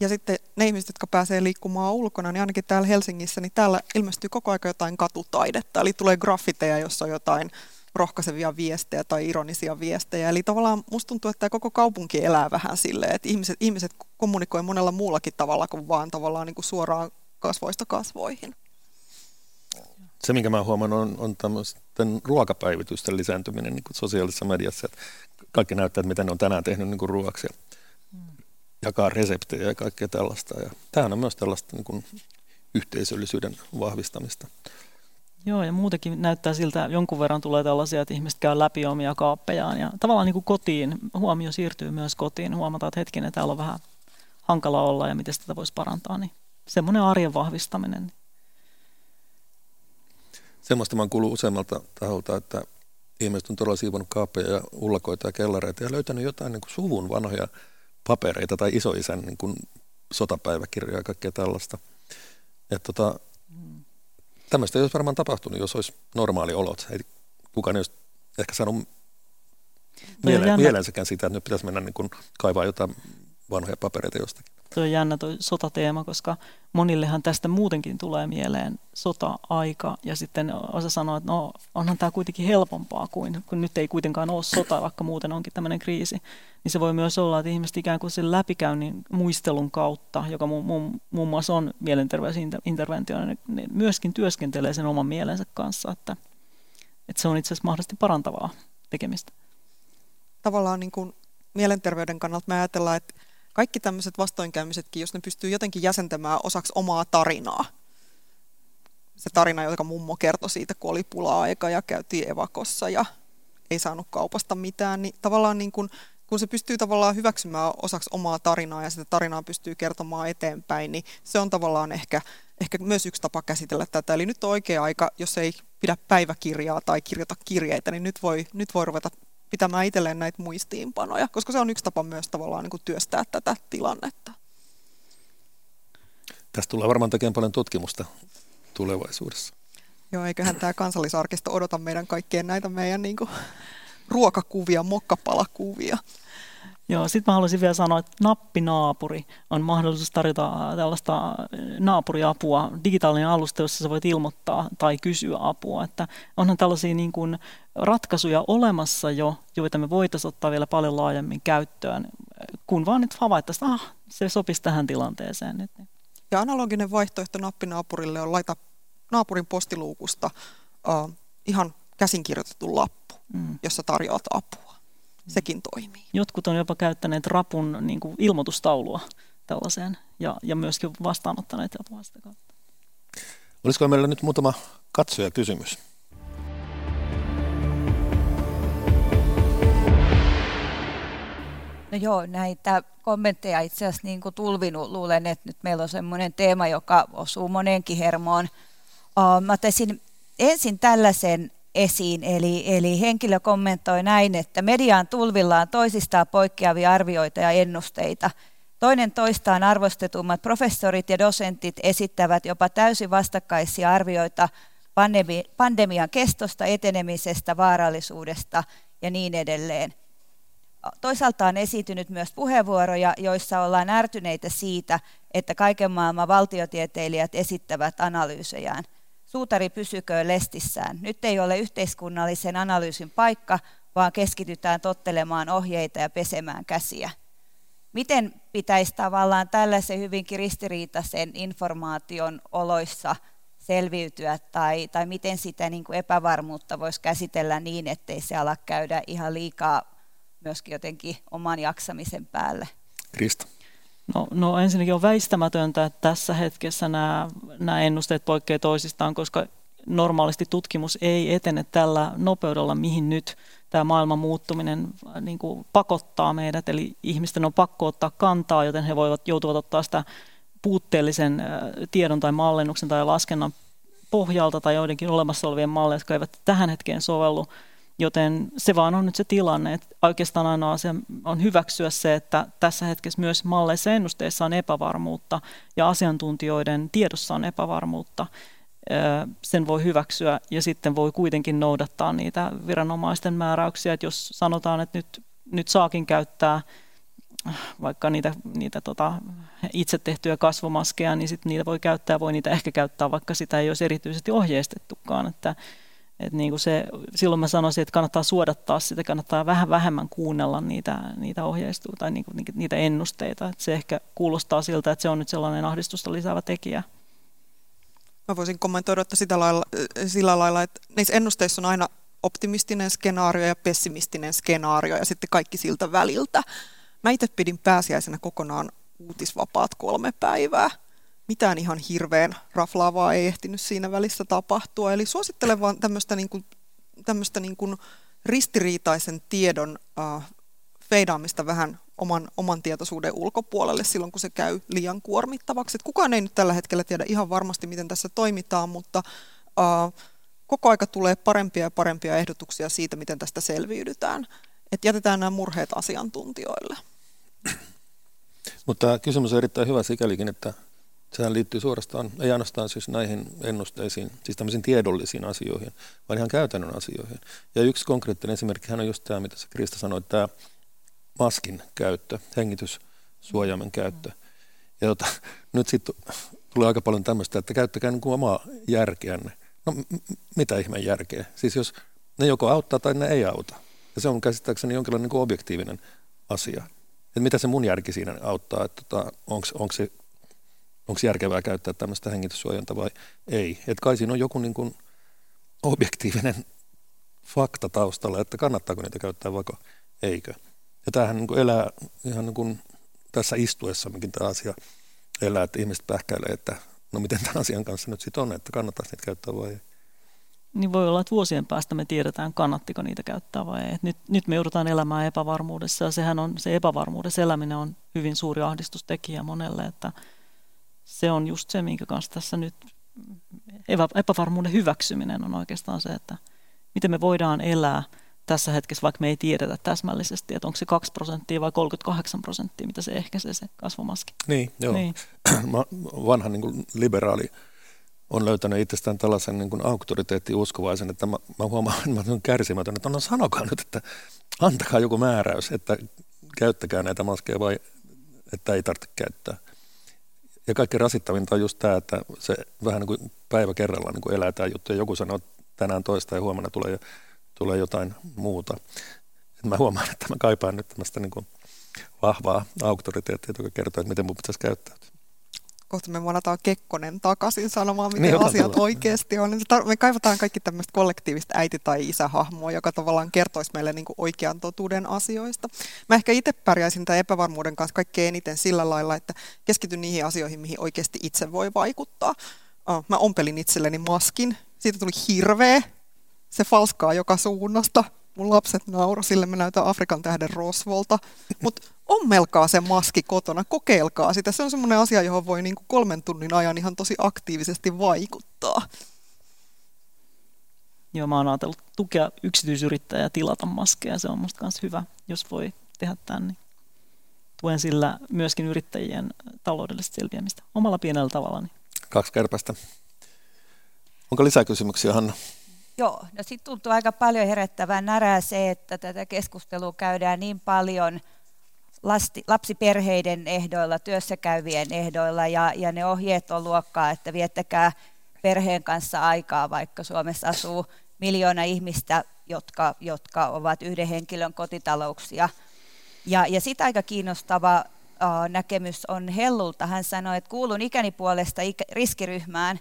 Ja sitten ne ihmiset, jotka pääsee liikkumaan ulkona, niin ainakin täällä Helsingissä, niin täällä ilmestyy koko ajan jotain katutaidetta. Eli tulee graffiteja, jossa on jotain rohkaisevia viestejä tai ironisia viestejä. Eli tavallaan musta tuntuu, että koko kaupunki elää vähän silleen, että ihmiset, ihmiset kommunikoi monella muullakin tavalla kuin vaan tavallaan niin kuin suoraan kasvoista kasvoihin. Se, minkä mä huomaan, on, on tämmöisten ruokapäivitysten lisääntyminen niin kuin sosiaalisessa mediassa. Kaikki näyttää, että mitä ne on tänään tehnyt niin kuin ruoaksi jakaa reseptejä ja kaikkea tällaista. Ja tämähän on myös tällaista niin kuin yhteisöllisyyden vahvistamista. Joo, ja muutenkin näyttää siltä, että jonkun verran tulee tällaisia, että ihmiset käy läpi omia kaappejaan. Ja tavallaan niin kuin kotiin, huomio siirtyy myös kotiin. Huomataan, että hetkinen, täällä on vähän hankala olla ja miten sitä voisi parantaa. Niin semmoinen arjen vahvistaminen. Semmoista mä kuullut useammalta taholta, että ihmiset on todella siivonut kaappeja ja ullakoita ja kellareita ja löytänyt jotain niin kuin suvun vanhoja papereita tai isoisän niin kuin sotapäiväkirjoja ja kaikkea tällaista. Että tota, mm. tämmöistä ei olisi varmaan tapahtunut, jos olisi normaali olot. Ei kukaan ei olisi ehkä saanut mielen, mielensäkään sitä, että nyt pitäisi mennä niin kuin kaivaa jotain vanhoja papereita jostakin. Tuo on jännä tuo sotateema, koska monillehan tästä muutenkin tulee mieleen sota-aika. Ja sitten osa sanoo, että no onhan tämä kuitenkin helpompaa kuin, kun nyt ei kuitenkaan ole sota, vaikka muuten onkin tämmöinen kriisi. Niin se voi myös olla, että ihmiset ikään kuin sen läpikäynnin muistelun kautta, joka mu- mu- muun muassa on mielenterveysinterventio, niin ne myöskin työskentelee sen oman mielensä kanssa, että, että se on itse asiassa mahdollisesti parantavaa tekemistä. Tavallaan niin kuin mielenterveyden kannalta me ajatellaan, että kaikki tämmöiset vastoinkäymisetkin, jos ne pystyy jotenkin jäsentämään osaksi omaa tarinaa. Se tarina, joka mummo kertoi siitä, kun oli pula-aika ja käytiin evakossa ja ei saanut kaupasta mitään, niin tavallaan niin kun, kun se pystyy tavallaan hyväksymään osaksi omaa tarinaa ja sitä tarinaa pystyy kertomaan eteenpäin, niin se on tavallaan ehkä, ehkä myös yksi tapa käsitellä tätä. Eli nyt on oikea aika, jos ei pidä päiväkirjaa tai kirjoita kirjeitä, niin nyt voi, nyt voi ruveta pitämään itselleen näitä muistiinpanoja, koska se on yksi tapa myös tavallaan niin kuin työstää tätä tilannetta. Tästä tulee varmaan tekemään paljon tutkimusta tulevaisuudessa. Joo, eiköhän tämä kansallisarkisto odota meidän kaikkien näitä meidän niin kuin, ruokakuvia, mokkapalakuvia. Joo, sitten mä haluaisin vielä sanoa, että nappinaapuri on mahdollisuus tarjota tällaista naapuriapua, digitaalinen alusta, jossa sä voit ilmoittaa tai kysyä apua. Että onhan tällaisia niin kuin ratkaisuja olemassa jo, joita me voitaisiin ottaa vielä paljon laajemmin käyttöön, kun vaan nyt havaittaisiin, että ah, se sopisi tähän tilanteeseen nyt. Ja analoginen vaihtoehto nappinaapurille on laita naapurin postiluukusta uh, ihan käsinkirjoitettu lappu, mm. jossa tarjoat apua. Sekin toimii. Jotkut on jopa käyttäneet rapun niin kuin ilmoitustaulua tällaiseen ja, ja myöskin vastaanottaneet apua sitä kautta. Olisiko meillä nyt muutama katsojakysymys? No joo, näitä kommentteja itse asiassa niin kuin tulvinut. Luulen, että nyt meillä on semmoinen teema, joka osuu monenkin hermoon. Uh, mä ensin tällaisen esiin, eli, eli henkilö kommentoi näin, että mediaan tulvillaan toisistaan poikkeavia arvioita ja ennusteita. Toinen toistaan arvostetummat professorit ja dosentit esittävät jopa täysin vastakkaisia arvioita pandemian kestosta, etenemisestä, vaarallisuudesta ja niin edelleen. Toisaalta on esiintynyt myös puheenvuoroja, joissa ollaan ärtyneitä siitä, että kaiken maailman valtiotieteilijät esittävät analyysejään. Suutari pysyköön lestissään. Nyt ei ole yhteiskunnallisen analyysin paikka, vaan keskitytään tottelemaan ohjeita ja pesemään käsiä. Miten pitäisi tavallaan tällaisen hyvinkin ristiriitaisen informaation oloissa selviytyä tai, tai miten sitä niin kuin epävarmuutta voisi käsitellä niin, ettei se ala käydä ihan liikaa myöskin jotenkin oman jaksamisen päälle? Krista. No, no ensinnäkin on väistämätöntä, että tässä hetkessä nämä, nämä ennusteet poikkeavat toisistaan, koska normaalisti tutkimus ei etene tällä nopeudella, mihin nyt tämä maailman muuttuminen äh, niin kuin pakottaa meidät. Eli ihmisten on pakko ottaa kantaa, joten he voivat joutuvat ottaa sitä puutteellisen äh, tiedon tai mallennuksen tai laskennan pohjalta tai joidenkin olemassa olevien malleja, jotka eivät tähän hetkeen sovellu. Joten se vaan on nyt se tilanne, että oikeastaan ainoa asia on hyväksyä se, että tässä hetkessä myös malleissa ennusteissa on epävarmuutta ja asiantuntijoiden tiedossa on epävarmuutta. Sen voi hyväksyä ja sitten voi kuitenkin noudattaa niitä viranomaisten määräyksiä, että jos sanotaan, että nyt, nyt saakin käyttää vaikka niitä, niitä tota, itse tehtyjä kasvomaskeja, niin sitten niitä voi käyttää, voi niitä ehkä käyttää, vaikka sitä ei olisi erityisesti ohjeistettukaan, että et niin kuin se, silloin mä sanoisin, että kannattaa suodattaa sitä, kannattaa vähän vähemmän kuunnella niitä, niitä ohjeistua tai niin kuin, niitä ennusteita. Et se ehkä kuulostaa siltä, että se on nyt sellainen ahdistusta lisäävä tekijä. Mä voisin kommentoida, että sitä lailla, sillä lailla, että näissä ennusteissa on aina optimistinen skenaario ja pessimistinen skenaario ja sitten kaikki siltä väliltä. Mä itse pidin pääsiäisenä kokonaan uutisvapaat kolme päivää. Mitään ihan hirveän raflaavaa ei ehtinyt siinä välissä tapahtua. Eli suosittelen vaan tämmöistä, niin kuin, tämmöistä niin kuin ristiriitaisen tiedon äh, feidaamista vähän oman, oman tietoisuuden ulkopuolelle silloin, kun se käy liian kuormittavaksi. Et kukaan ei nyt tällä hetkellä tiedä ihan varmasti, miten tässä toimitaan, mutta uh, koko aika tulee parempia ja parempia ehdotuksia siitä, miten tästä selviydytään. Et jätetään nämä murheet asiantuntijoille. Mutta kysymys on erittäin hyvä sikälikin, että sehän liittyy suorastaan, ei ainoastaan siis näihin ennusteisiin, siis tämmöisiin tiedollisiin asioihin, vaan ihan käytännön asioihin. Ja yksi konkreettinen esimerkki on just tämä, mitä se Krista sanoi, tämä maskin käyttö, hengityssuojaimen käyttö. Ja jota, nyt sitten tulee aika paljon tämmöistä, että käyttäkää niin kuin omaa järkeänne. No m- mitä ihmeen järkeä? Siis jos ne joko auttaa tai ne ei auta. Ja se on käsittääkseni jonkinlainen niin objektiivinen asia. Että mitä se mun järki siinä auttaa, että tota, onko se onko järkevää käyttää tämmöistä hengityssuojanta vai ei. Että kai siinä on joku niin kuin objektiivinen fakta taustalla, että kannattaako niitä käyttää vaikka eikö. Ja tämähän niin kuin elää ihan niin kuin tässä istuessammekin tämä asia elää, että ihmiset pähkäilee, että no miten tämän asian kanssa nyt sitten on, että kannattaa niitä käyttää vai ei. Niin voi olla, että vuosien päästä me tiedetään, kannattiko niitä käyttää vai ei. Nyt, nyt me joudutaan elämään epävarmuudessa ja sehän on, se epävarmuudessa eläminen on hyvin suuri ahdistustekijä monelle, että se on just se, minkä kanssa tässä nyt epävarmuuden hyväksyminen on oikeastaan se, että miten me voidaan elää – tässä hetkessä, vaikka me ei tiedetä täsmällisesti, että onko se 2 prosenttia vai 38 prosenttia, mitä se ehkäisee se kasvomaski. Niin, joo. Niin. Vanha niin liberaali on löytänyt itsestään tällaisen niin kuin auktoriteettiuskovaisen, että mä, mä huomaan, että mä olen kärsimätön, että no sanokaa nyt, että antakaa joku määräys, että käyttäkää näitä maskeja vai että ei tarvitse käyttää. Ja kaikki rasittavinta on just tämä, että se vähän niin kuin päivä kerrallaan niin kuin elää tämä juttu ja joku sanoo tänään toista ja huomenna tulee tulee jotain muuta. Et mä huomaan, että mä kaipaan nyt tämmöistä niin vahvaa auktoriteettia, joka kertoo, että miten mun pitäisi käyttäytyä. Kohta me vanataan Kekkonen takaisin sanomaan, miten niin, asiat tulla. oikeasti on. Me kaivataan kaikki tämmöistä kollektiivista äiti- tai isähahmoa, joka tavallaan kertoisi meille niin oikean totuuden asioista. Mä ehkä itse pärjäisin tämän epävarmuuden kanssa kaikkein eniten sillä lailla, että keskityn niihin asioihin, mihin oikeasti itse voi vaikuttaa. Mä ompelin itselleni maskin, siitä tuli hirveä, se falskaa joka suunnasta. Mun lapset nauro, sille me näytän Afrikan tähden rosvolta. Mutta ommelkaa se maski kotona, kokeilkaa sitä. Se on semmoinen asia, johon voi niinku kolmen tunnin ajan ihan tosi aktiivisesti vaikuttaa. Joo, mä oon ajatellut tukea yksityisyrittäjää tilata maskeja. Se on musta myös hyvä, jos voi tehdä tämän. Niin tuen sillä myöskin yrittäjien taloudellista selviämistä omalla pienellä tavalla. Kaksi kärpästä. Onko lisäkysymyksiä, Hanna? Joo, no sitten tuntuu aika paljon herättävän närää se, että tätä keskustelua käydään niin paljon lasti, lapsiperheiden ehdoilla, työssäkäyvien ehdoilla ja, ja ne ohjeet on luokkaa, että viettäkää perheen kanssa aikaa, vaikka Suomessa asuu miljoona ihmistä jotka, jotka ovat yhden henkilön kotitalouksia. Ja, ja sitä aika kiinnostava näkemys on Hellulta. Hän sanoi, että kuulun ikäni puolesta riskiryhmään,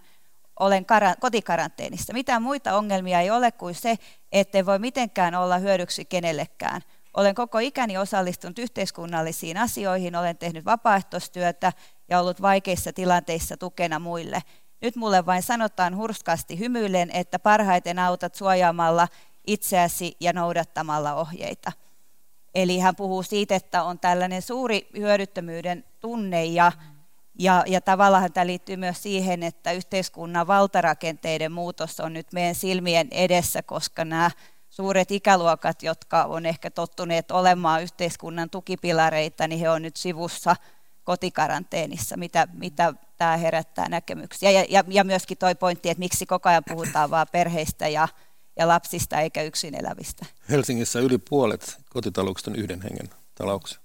olen kara, kotikaranteenissa. Mitään muita ongelmia ei ole kuin se, ettei voi mitenkään olla hyödyksi kenellekään. Olen koko ikäni osallistunut yhteiskunnallisiin asioihin, olen tehnyt vapaaehtoistyötä ja ollut vaikeissa tilanteissa tukena muille. Nyt mulle vain sanotaan hurskaasti hymyillen, että parhaiten autat suojaamalla itseäsi ja noudattamalla ohjeita. Eli hän puhuu siitä, että on tällainen suuri hyödyttömyyden tunne ja, ja, ja tavallaan tämä liittyy myös siihen, että yhteiskunnan valtarakenteiden muutos on nyt meidän silmien edessä, koska nämä suuret ikäluokat, jotka on ehkä tottuneet olemaan yhteiskunnan tukipilareita, niin he on nyt sivussa kotikaranteenissa, mitä, mitä tämä herättää näkemyksiä. Ja, ja, ja myöskin toi pointti, että miksi koko ajan puhutaan vain perheistä ja, ja lapsista eikä yksin elävistä. Helsingissä yli puolet kotitalouksista on yhden hengen talouksia.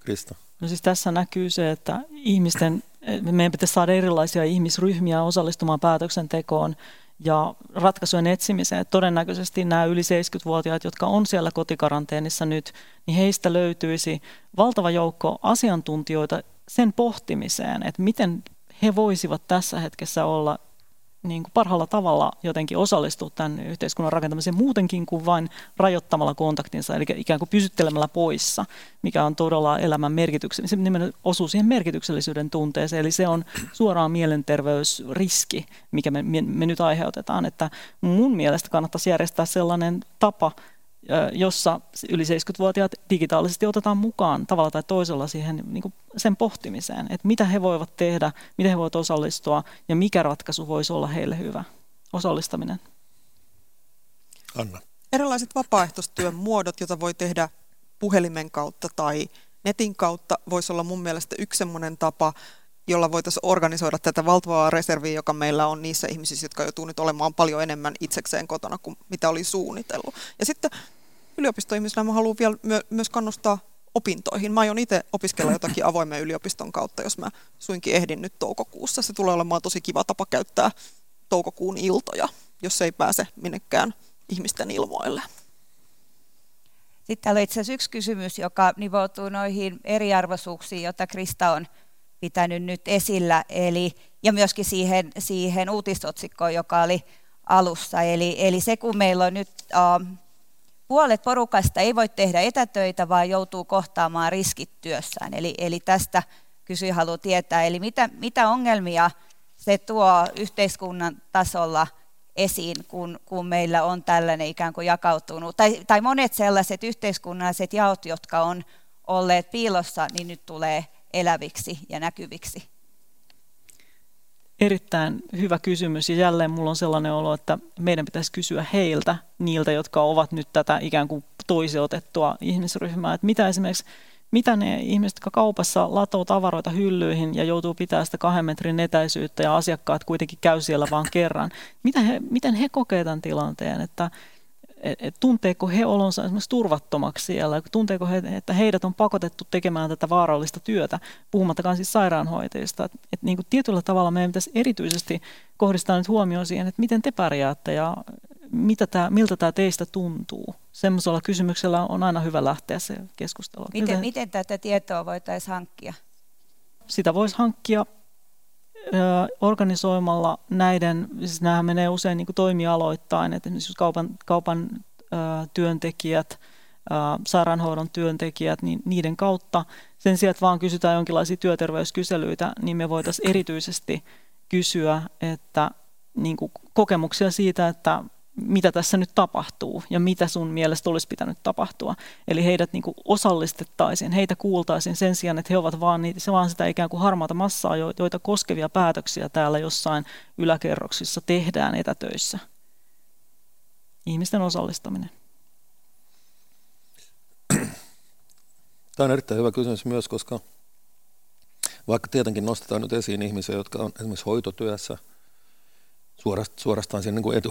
Krista. No siis tässä näkyy se, että ihmisten, meidän pitäisi saada erilaisia ihmisryhmiä osallistumaan päätöksentekoon ja ratkaisujen etsimiseen. Todennäköisesti nämä yli 70-vuotiaat, jotka on siellä kotikaranteenissa nyt, niin heistä löytyisi valtava joukko asiantuntijoita sen pohtimiseen, että miten he voisivat tässä hetkessä olla niin kuin parhaalla tavalla jotenkin osallistua tämän yhteiskunnan rakentamiseen muutenkin kuin vain rajoittamalla kontaktinsa, eli ikään kuin pysyttelemällä poissa, mikä on todella elämän merkityksen, se osuu siihen merkityksellisyyden tunteeseen, eli se on suoraan mielenterveysriski, mikä me, me, me nyt aiheutetaan, että mun mielestä kannattaisi järjestää sellainen tapa, jossa yli 70-vuotiaat digitaalisesti otetaan mukaan tavalla tai toisella siihen niin kuin sen pohtimiseen, että mitä he voivat tehdä, miten he voivat osallistua ja mikä ratkaisu voisi olla heille hyvä. Osallistaminen. Anna. Erilaiset vapaaehtoistyön muodot, joita voi tehdä puhelimen kautta tai netin kautta, voisi olla mun mielestä yksi sellainen tapa, jolla voitaisiin organisoida tätä valtavaa reserviä, joka meillä on niissä ihmisissä, jotka joutuu nyt olemaan paljon enemmän itsekseen kotona kuin mitä oli suunnitellut. Ja sitten yliopistoihmisenä mä haluan vielä my- myös kannustaa opintoihin. Mä aion itse opiskella jotakin avoimen yliopiston kautta, jos mä suinkin ehdin nyt toukokuussa. Se tulee olemaan tosi kiva tapa käyttää toukokuun iltoja, jos ei pääse minnekään ihmisten ilmoille. Sitten täällä on itse asiassa yksi kysymys, joka nivoutuu noihin eriarvoisuuksiin, joita Krista on pitänyt nyt esillä, eli, ja myöskin siihen, siihen uutisotsikkoon, joka oli alussa. Eli, eli se, kun meillä on nyt uh, puolet porukasta ei voi tehdä etätöitä, vaan joutuu kohtaamaan riskit työssään. Eli, eli tästä kysyi haluaa tietää, eli mitä, mitä ongelmia se tuo yhteiskunnan tasolla esiin, kun, kun meillä on tällainen ikään kuin jakautunut, tai, tai monet sellaiset yhteiskunnalliset jaot, jotka on olleet piilossa, niin nyt tulee eläviksi ja näkyviksi. Erittäin hyvä kysymys. Ja jälleen mulla on sellainen olo, että meidän pitäisi kysyä heiltä, niiltä, jotka ovat nyt tätä ikään kuin toiseotettua ihmisryhmää, että mitä esimerkiksi mitä ne ihmiset, jotka kaupassa latoo tavaroita hyllyihin ja joutuu pitää sitä kahden metrin etäisyyttä ja asiakkaat kuitenkin käy siellä vain kerran, mitä he, miten he kokevat tämän tilanteen, että et tunteeko he olonsa esimerkiksi turvattomaksi siellä, tunteeko he, että heidät on pakotettu tekemään tätä vaarallista työtä, puhumattakaan siis sairaanhoitajista. Et, et niin kuin tietyllä tavalla meidän pitäisi erityisesti kohdistaa nyt huomioon siihen, että miten te pärjäätte ja mitä tää, miltä tämä teistä tuntuu. Semmoisella kysymyksellä on aina hyvä lähteä se keskustelu. Miten, miten tätä tietoa voitaisiin hankkia? Sitä voisi hankkia organisoimalla näiden, siis nämä menee usein niin kuin toimialoittain, että esimerkiksi kaupan, kaupan työntekijät, sairaanhoidon työntekijät, niin niiden kautta sen sijaan, että vaan kysytään jonkinlaisia työterveyskyselyitä, niin me voitaisiin erityisesti kysyä, että niin kuin kokemuksia siitä, että mitä tässä nyt tapahtuu ja mitä sun mielestä olisi pitänyt tapahtua. Eli heidät niin kuin osallistettaisiin, heitä kuultaisiin sen sijaan, että he ovat vaan, niitä, se vaan sitä ikään kuin harmaata massaa, joita koskevia päätöksiä täällä jossain yläkerroksissa tehdään etätöissä. Ihmisten osallistaminen. Tämä on erittäin hyvä kysymys myös, koska vaikka tietenkin nostetaan nyt esiin ihmisiä, jotka on esimerkiksi hoitotyössä – suorastaan siinä niin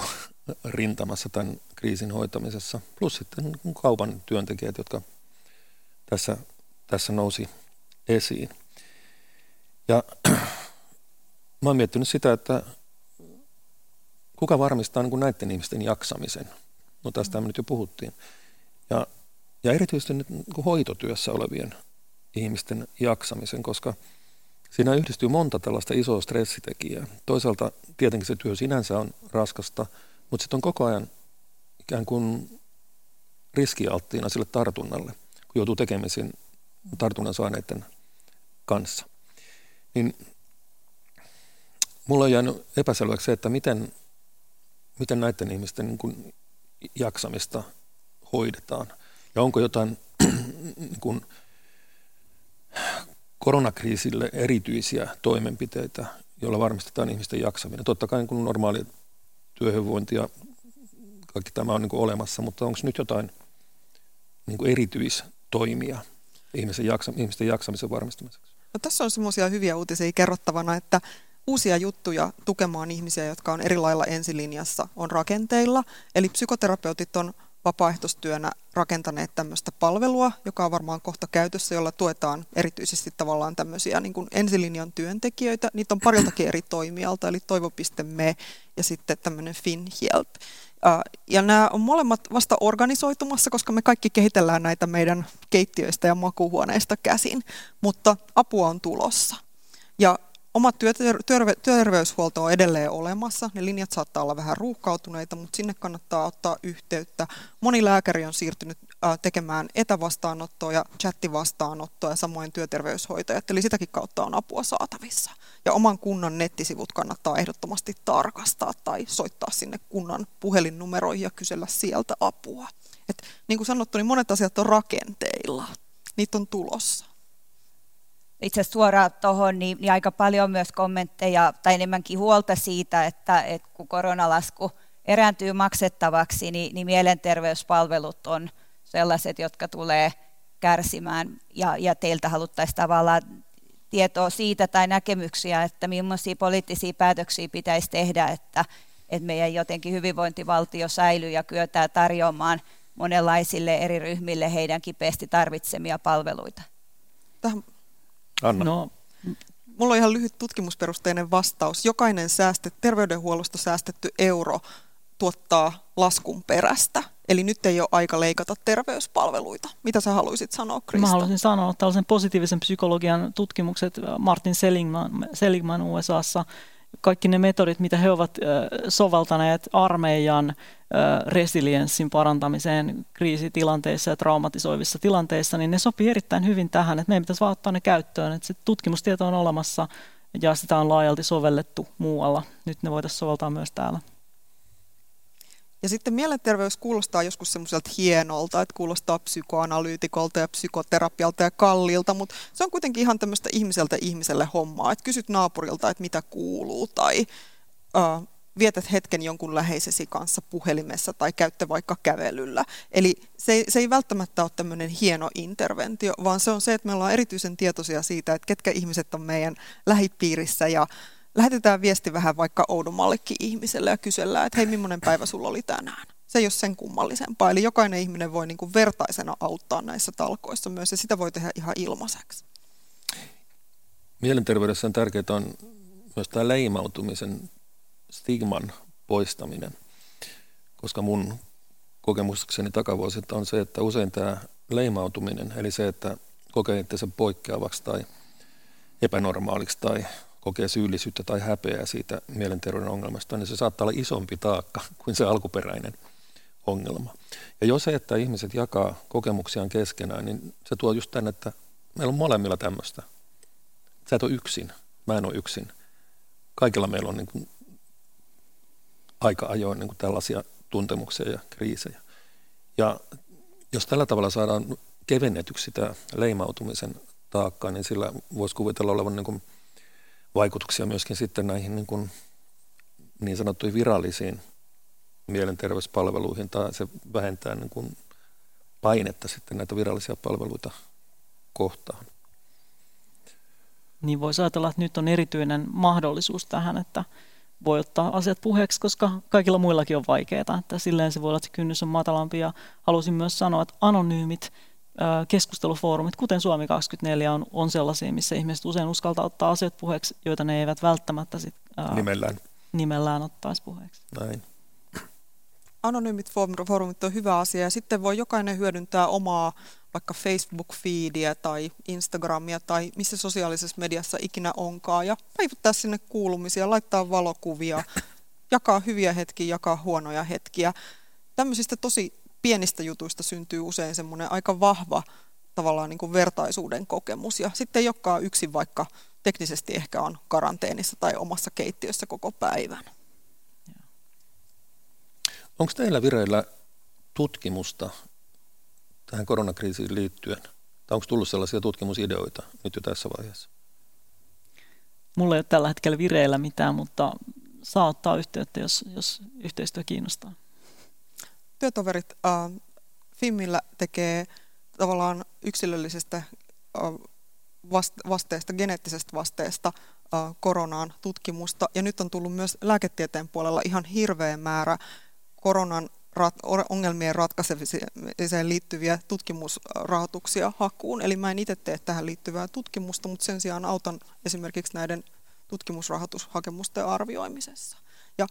eturintamassa tämän kriisin hoitamisessa. Plus sitten niin kaupan työntekijät, jotka tässä, tässä nousi esiin. Ja mä oon miettinyt sitä, että kuka varmistaa niin näiden ihmisten jaksamisen No tästä me nyt jo puhuttiin. Ja, ja erityisesti nyt niin hoitotyössä olevien ihmisten jaksamisen, koska siinä yhdistyy monta tällaista isoa stressitekijää. Toisaalta tietenkin se työ sinänsä on raskasta, mutta sitten on koko ajan ikään kuin riskialttiina sille tartunnalle, kun joutuu tekemisiin tartunnan saaneiden kanssa. Niin mulla on jäänyt epäselväksi se, että miten, miten näiden ihmisten niin kuin jaksamista hoidetaan. Ja onko jotain niin kuin koronakriisille erityisiä toimenpiteitä, joilla varmistetaan ihmisten jaksaminen. Totta kai niin kuin normaali työhyvinvointi ja kaikki tämä on niin olemassa, mutta onko nyt jotain niin kuin erityistoimia ihmisten, jaksa, ihmisten jaksamisen varmistamiseksi? No, tässä on semmoisia hyviä uutisia kerrottavana, että uusia juttuja tukemaan ihmisiä, jotka on eri lailla ensilinjassa, on rakenteilla. Eli psykoterapeutit on vapaaehtoistyönä rakentaneet tämmöistä palvelua, joka on varmaan kohta käytössä, jolla tuetaan erityisesti tavallaan tämmöisiä niin kuin ensilinjan työntekijöitä. Niitä on pariltakin eri toimialta, eli toivo.me ja sitten tämmöinen FinHelp. Ja nämä on molemmat vasta organisoitumassa, koska me kaikki kehitellään näitä meidän keittiöistä ja makuuhuoneista käsin, mutta apua on tulossa. Ja Oma työterveyshuolto on edelleen olemassa. Ne linjat saattaa olla vähän ruuhkautuneita, mutta sinne kannattaa ottaa yhteyttä. Moni lääkäri on siirtynyt tekemään etävastaanottoa ja chattivastaanottoa ja samoin työterveyshoitajat, eli sitäkin kautta on apua saatavissa. Ja oman kunnan nettisivut kannattaa ehdottomasti tarkastaa tai soittaa sinne kunnan puhelinnumeroihin ja kysellä sieltä apua. Et, niin kuin sanottu, niin monet asiat on rakenteilla. Niitä on tulossa itse asiassa suoraan tuohon, niin, niin aika paljon myös kommentteja tai enemmänkin huolta siitä, että, että kun koronalasku erääntyy maksettavaksi, niin, niin mielenterveyspalvelut on sellaiset, jotka tulee kärsimään. Ja, ja teiltä haluttaisiin tavallaan tietoa siitä tai näkemyksiä, että millaisia poliittisia päätöksiä pitäisi tehdä, että, että meidän jotenkin hyvinvointivaltio säilyy ja kyetään tarjoamaan monenlaisille eri ryhmille heidän kipeästi tarvitsemia palveluita. Tähän Anna. No, Mulla on ihan lyhyt tutkimusperusteinen vastaus. Jokainen säästet, terveydenhuollosta säästetty euro tuottaa laskun perästä. Eli nyt ei ole aika leikata terveyspalveluita. Mitä sä haluaisit sanoa, Krista? Mä haluaisin sanoa tällaisen positiivisen psykologian tutkimukset Martin Seligman, Seligman USAssa kaikki ne metodit, mitä he ovat soveltaneet armeijan resilienssin parantamiseen kriisitilanteissa ja traumatisoivissa tilanteissa, niin ne sopii erittäin hyvin tähän, että meidän pitäisi vaan ottaa ne käyttöön, että se tutkimustieto on olemassa ja sitä on laajalti sovellettu muualla. Nyt ne voitaisiin soveltaa myös täällä. Ja sitten mielenterveys kuulostaa joskus semmoiselta hienolta, että kuulostaa psykoanalyytikolta ja psykoterapialta ja kalliilta, mutta se on kuitenkin ihan tämmöistä ihmiseltä ihmiselle hommaa, että kysyt naapurilta, että mitä kuuluu tai uh, vietät hetken jonkun läheisesi kanssa puhelimessa tai käytte vaikka kävelyllä. Eli se ei, se ei välttämättä ole tämmöinen hieno interventio, vaan se on se, että me ollaan erityisen tietoisia siitä, että ketkä ihmiset on meidän lähipiirissä ja lähetetään viesti vähän vaikka oudommallekin ihmiselle ja kysellään, että hei, millainen päivä sulla oli tänään. Se ei ole sen kummallisempaa. Eli jokainen ihminen voi niin kuin vertaisena auttaa näissä talkoissa myös, ja sitä voi tehdä ihan ilmaiseksi. Mielenterveydessä on tärkeää on myös tämä leimautumisen stigman poistaminen, koska mun kokemukseni takavuosilta on se, että usein tämä leimautuminen, eli se, että kokee sen poikkeavaksi tai epänormaaliksi tai kokee syyllisyyttä tai häpeää siitä mielenterveyden ongelmasta, niin se saattaa olla isompi taakka kuin se alkuperäinen ongelma. Ja jos se, että ihmiset jakaa kokemuksiaan keskenään, niin se tuo just tänne, että meillä on molemmilla tämmöistä. Sä et ole yksin, mä en ole yksin. Kaikilla meillä on niin kuin aika ajoin niin kuin tällaisia tuntemuksia ja kriisejä. Ja jos tällä tavalla saadaan kevennetyksi sitä leimautumisen taakkaa, niin sillä voisi kuvitella olevan niin kuin vaikutuksia myöskin sitten näihin niin, kuin niin sanottuihin virallisiin mielenterveyspalveluihin, tai se vähentää niin kuin painetta sitten näitä virallisia palveluita kohtaan. Niin voisi ajatella, että nyt on erityinen mahdollisuus tähän, että voi ottaa asiat puheeksi, koska kaikilla muillakin on vaikeaa, että silleen se voi olla, että se kynnys on matalampi ja halusin myös sanoa, että anonyymit keskustelufoorumit, kuten Suomi 24, on, on sellaisia, missä ihmiset usein uskaltaa ottaa asiat puheeksi, joita ne eivät välttämättä sit, ää, nimellään. nimellään ottaisi puheeksi. Näin. anonyymit foorumit on hyvä asia ja sitten voi jokainen hyödyntää omaa vaikka Facebook-feediä tai Instagramia tai missä sosiaalisessa mediassa ikinä onkaan ja päivittää sinne kuulumisia, laittaa valokuvia, jakaa hyviä hetkiä, jakaa huonoja hetkiä. Tämmöisistä tosi pienistä jutuista syntyy usein semmoinen aika vahva tavallaan niin kuin vertaisuuden kokemus ja sitten ei olekaan yksin vaikka teknisesti ehkä on karanteenissa tai omassa keittiössä koko päivän. Onko teillä vireillä tutkimusta tähän koronakriisiin liittyen? Tai onko tullut sellaisia tutkimusideoita nyt jo tässä vaiheessa? Mulla ei ole tällä hetkellä vireillä mitään, mutta saa ottaa yhteyttä, jos, jos yhteistyö kiinnostaa. Työtoverit äh, FIMillä tekee tavallaan yksilöllisestä äh, vasteesta, geneettisestä vasteesta äh, koronaan tutkimusta. Ja nyt on tullut myös lääketieteen puolella ihan hirveä määrä koronan rat, ongelmien ratkaisemiseen liittyviä tutkimusrahoituksia hakuun. Eli mä en itse tee tähän liittyvää tutkimusta, mutta sen sijaan autan esimerkiksi näiden tutkimusrahoitushakemusten arvioimisessa. Ja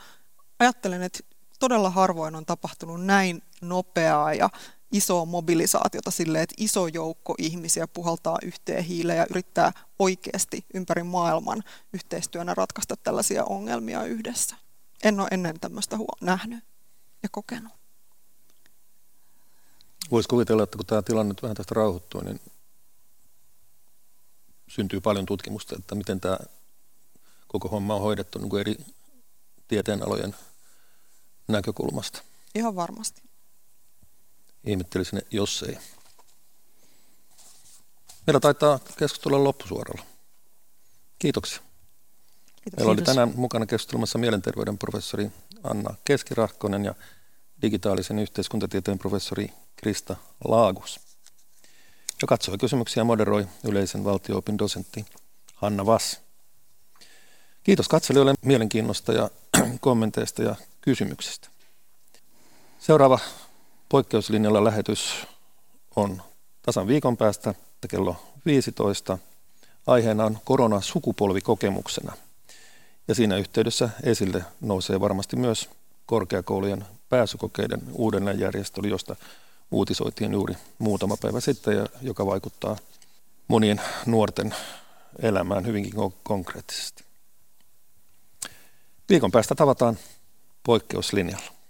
ajattelen, että todella harvoin on tapahtunut näin nopeaa ja isoa mobilisaatiota sille, että iso joukko ihmisiä puhaltaa yhteen hiileen ja yrittää oikeasti ympäri maailman yhteistyönä ratkaista tällaisia ongelmia yhdessä. En ole ennen tämmöistä huo- nähnyt ja kokenut. Voisi kuvitella, että kun tämä tilanne vähän tästä rauhoittuu, niin syntyy paljon tutkimusta, että miten tämä koko homma on hoidettu niin kuin eri tieteenalojen näkökulmasta. Ihan varmasti. Ihmettelisin, jos ei. Meillä taitaa keskustella loppusuoralla. Kiitoksia. Kiitos. Meillä oli tänään mukana keskustelemassa mielenterveyden professori Anna Keskirahkonen ja digitaalisen yhteiskuntatieteen professori Krista Laagus. Ja katsoi kysymyksiä moderoi yleisen valtio-opin dosentti Hanna Vass. Kiitos katselijoille mielenkiinnosta ja kommenteista ja kysymyksistä. Seuraava poikkeuslinjalla lähetys on tasan viikon päästä kello 15. Aiheena on korona sukupolvikokemuksena. Ja siinä yhteydessä esille nousee varmasti myös korkeakoulujen pääsykokeiden uudelleenjärjestely, josta uutisoitiin juuri muutama päivä sitten ja joka vaikuttaa monien nuorten elämään hyvinkin konkreettisesti. Viikon päästä tavataan poikkeuslinjalla.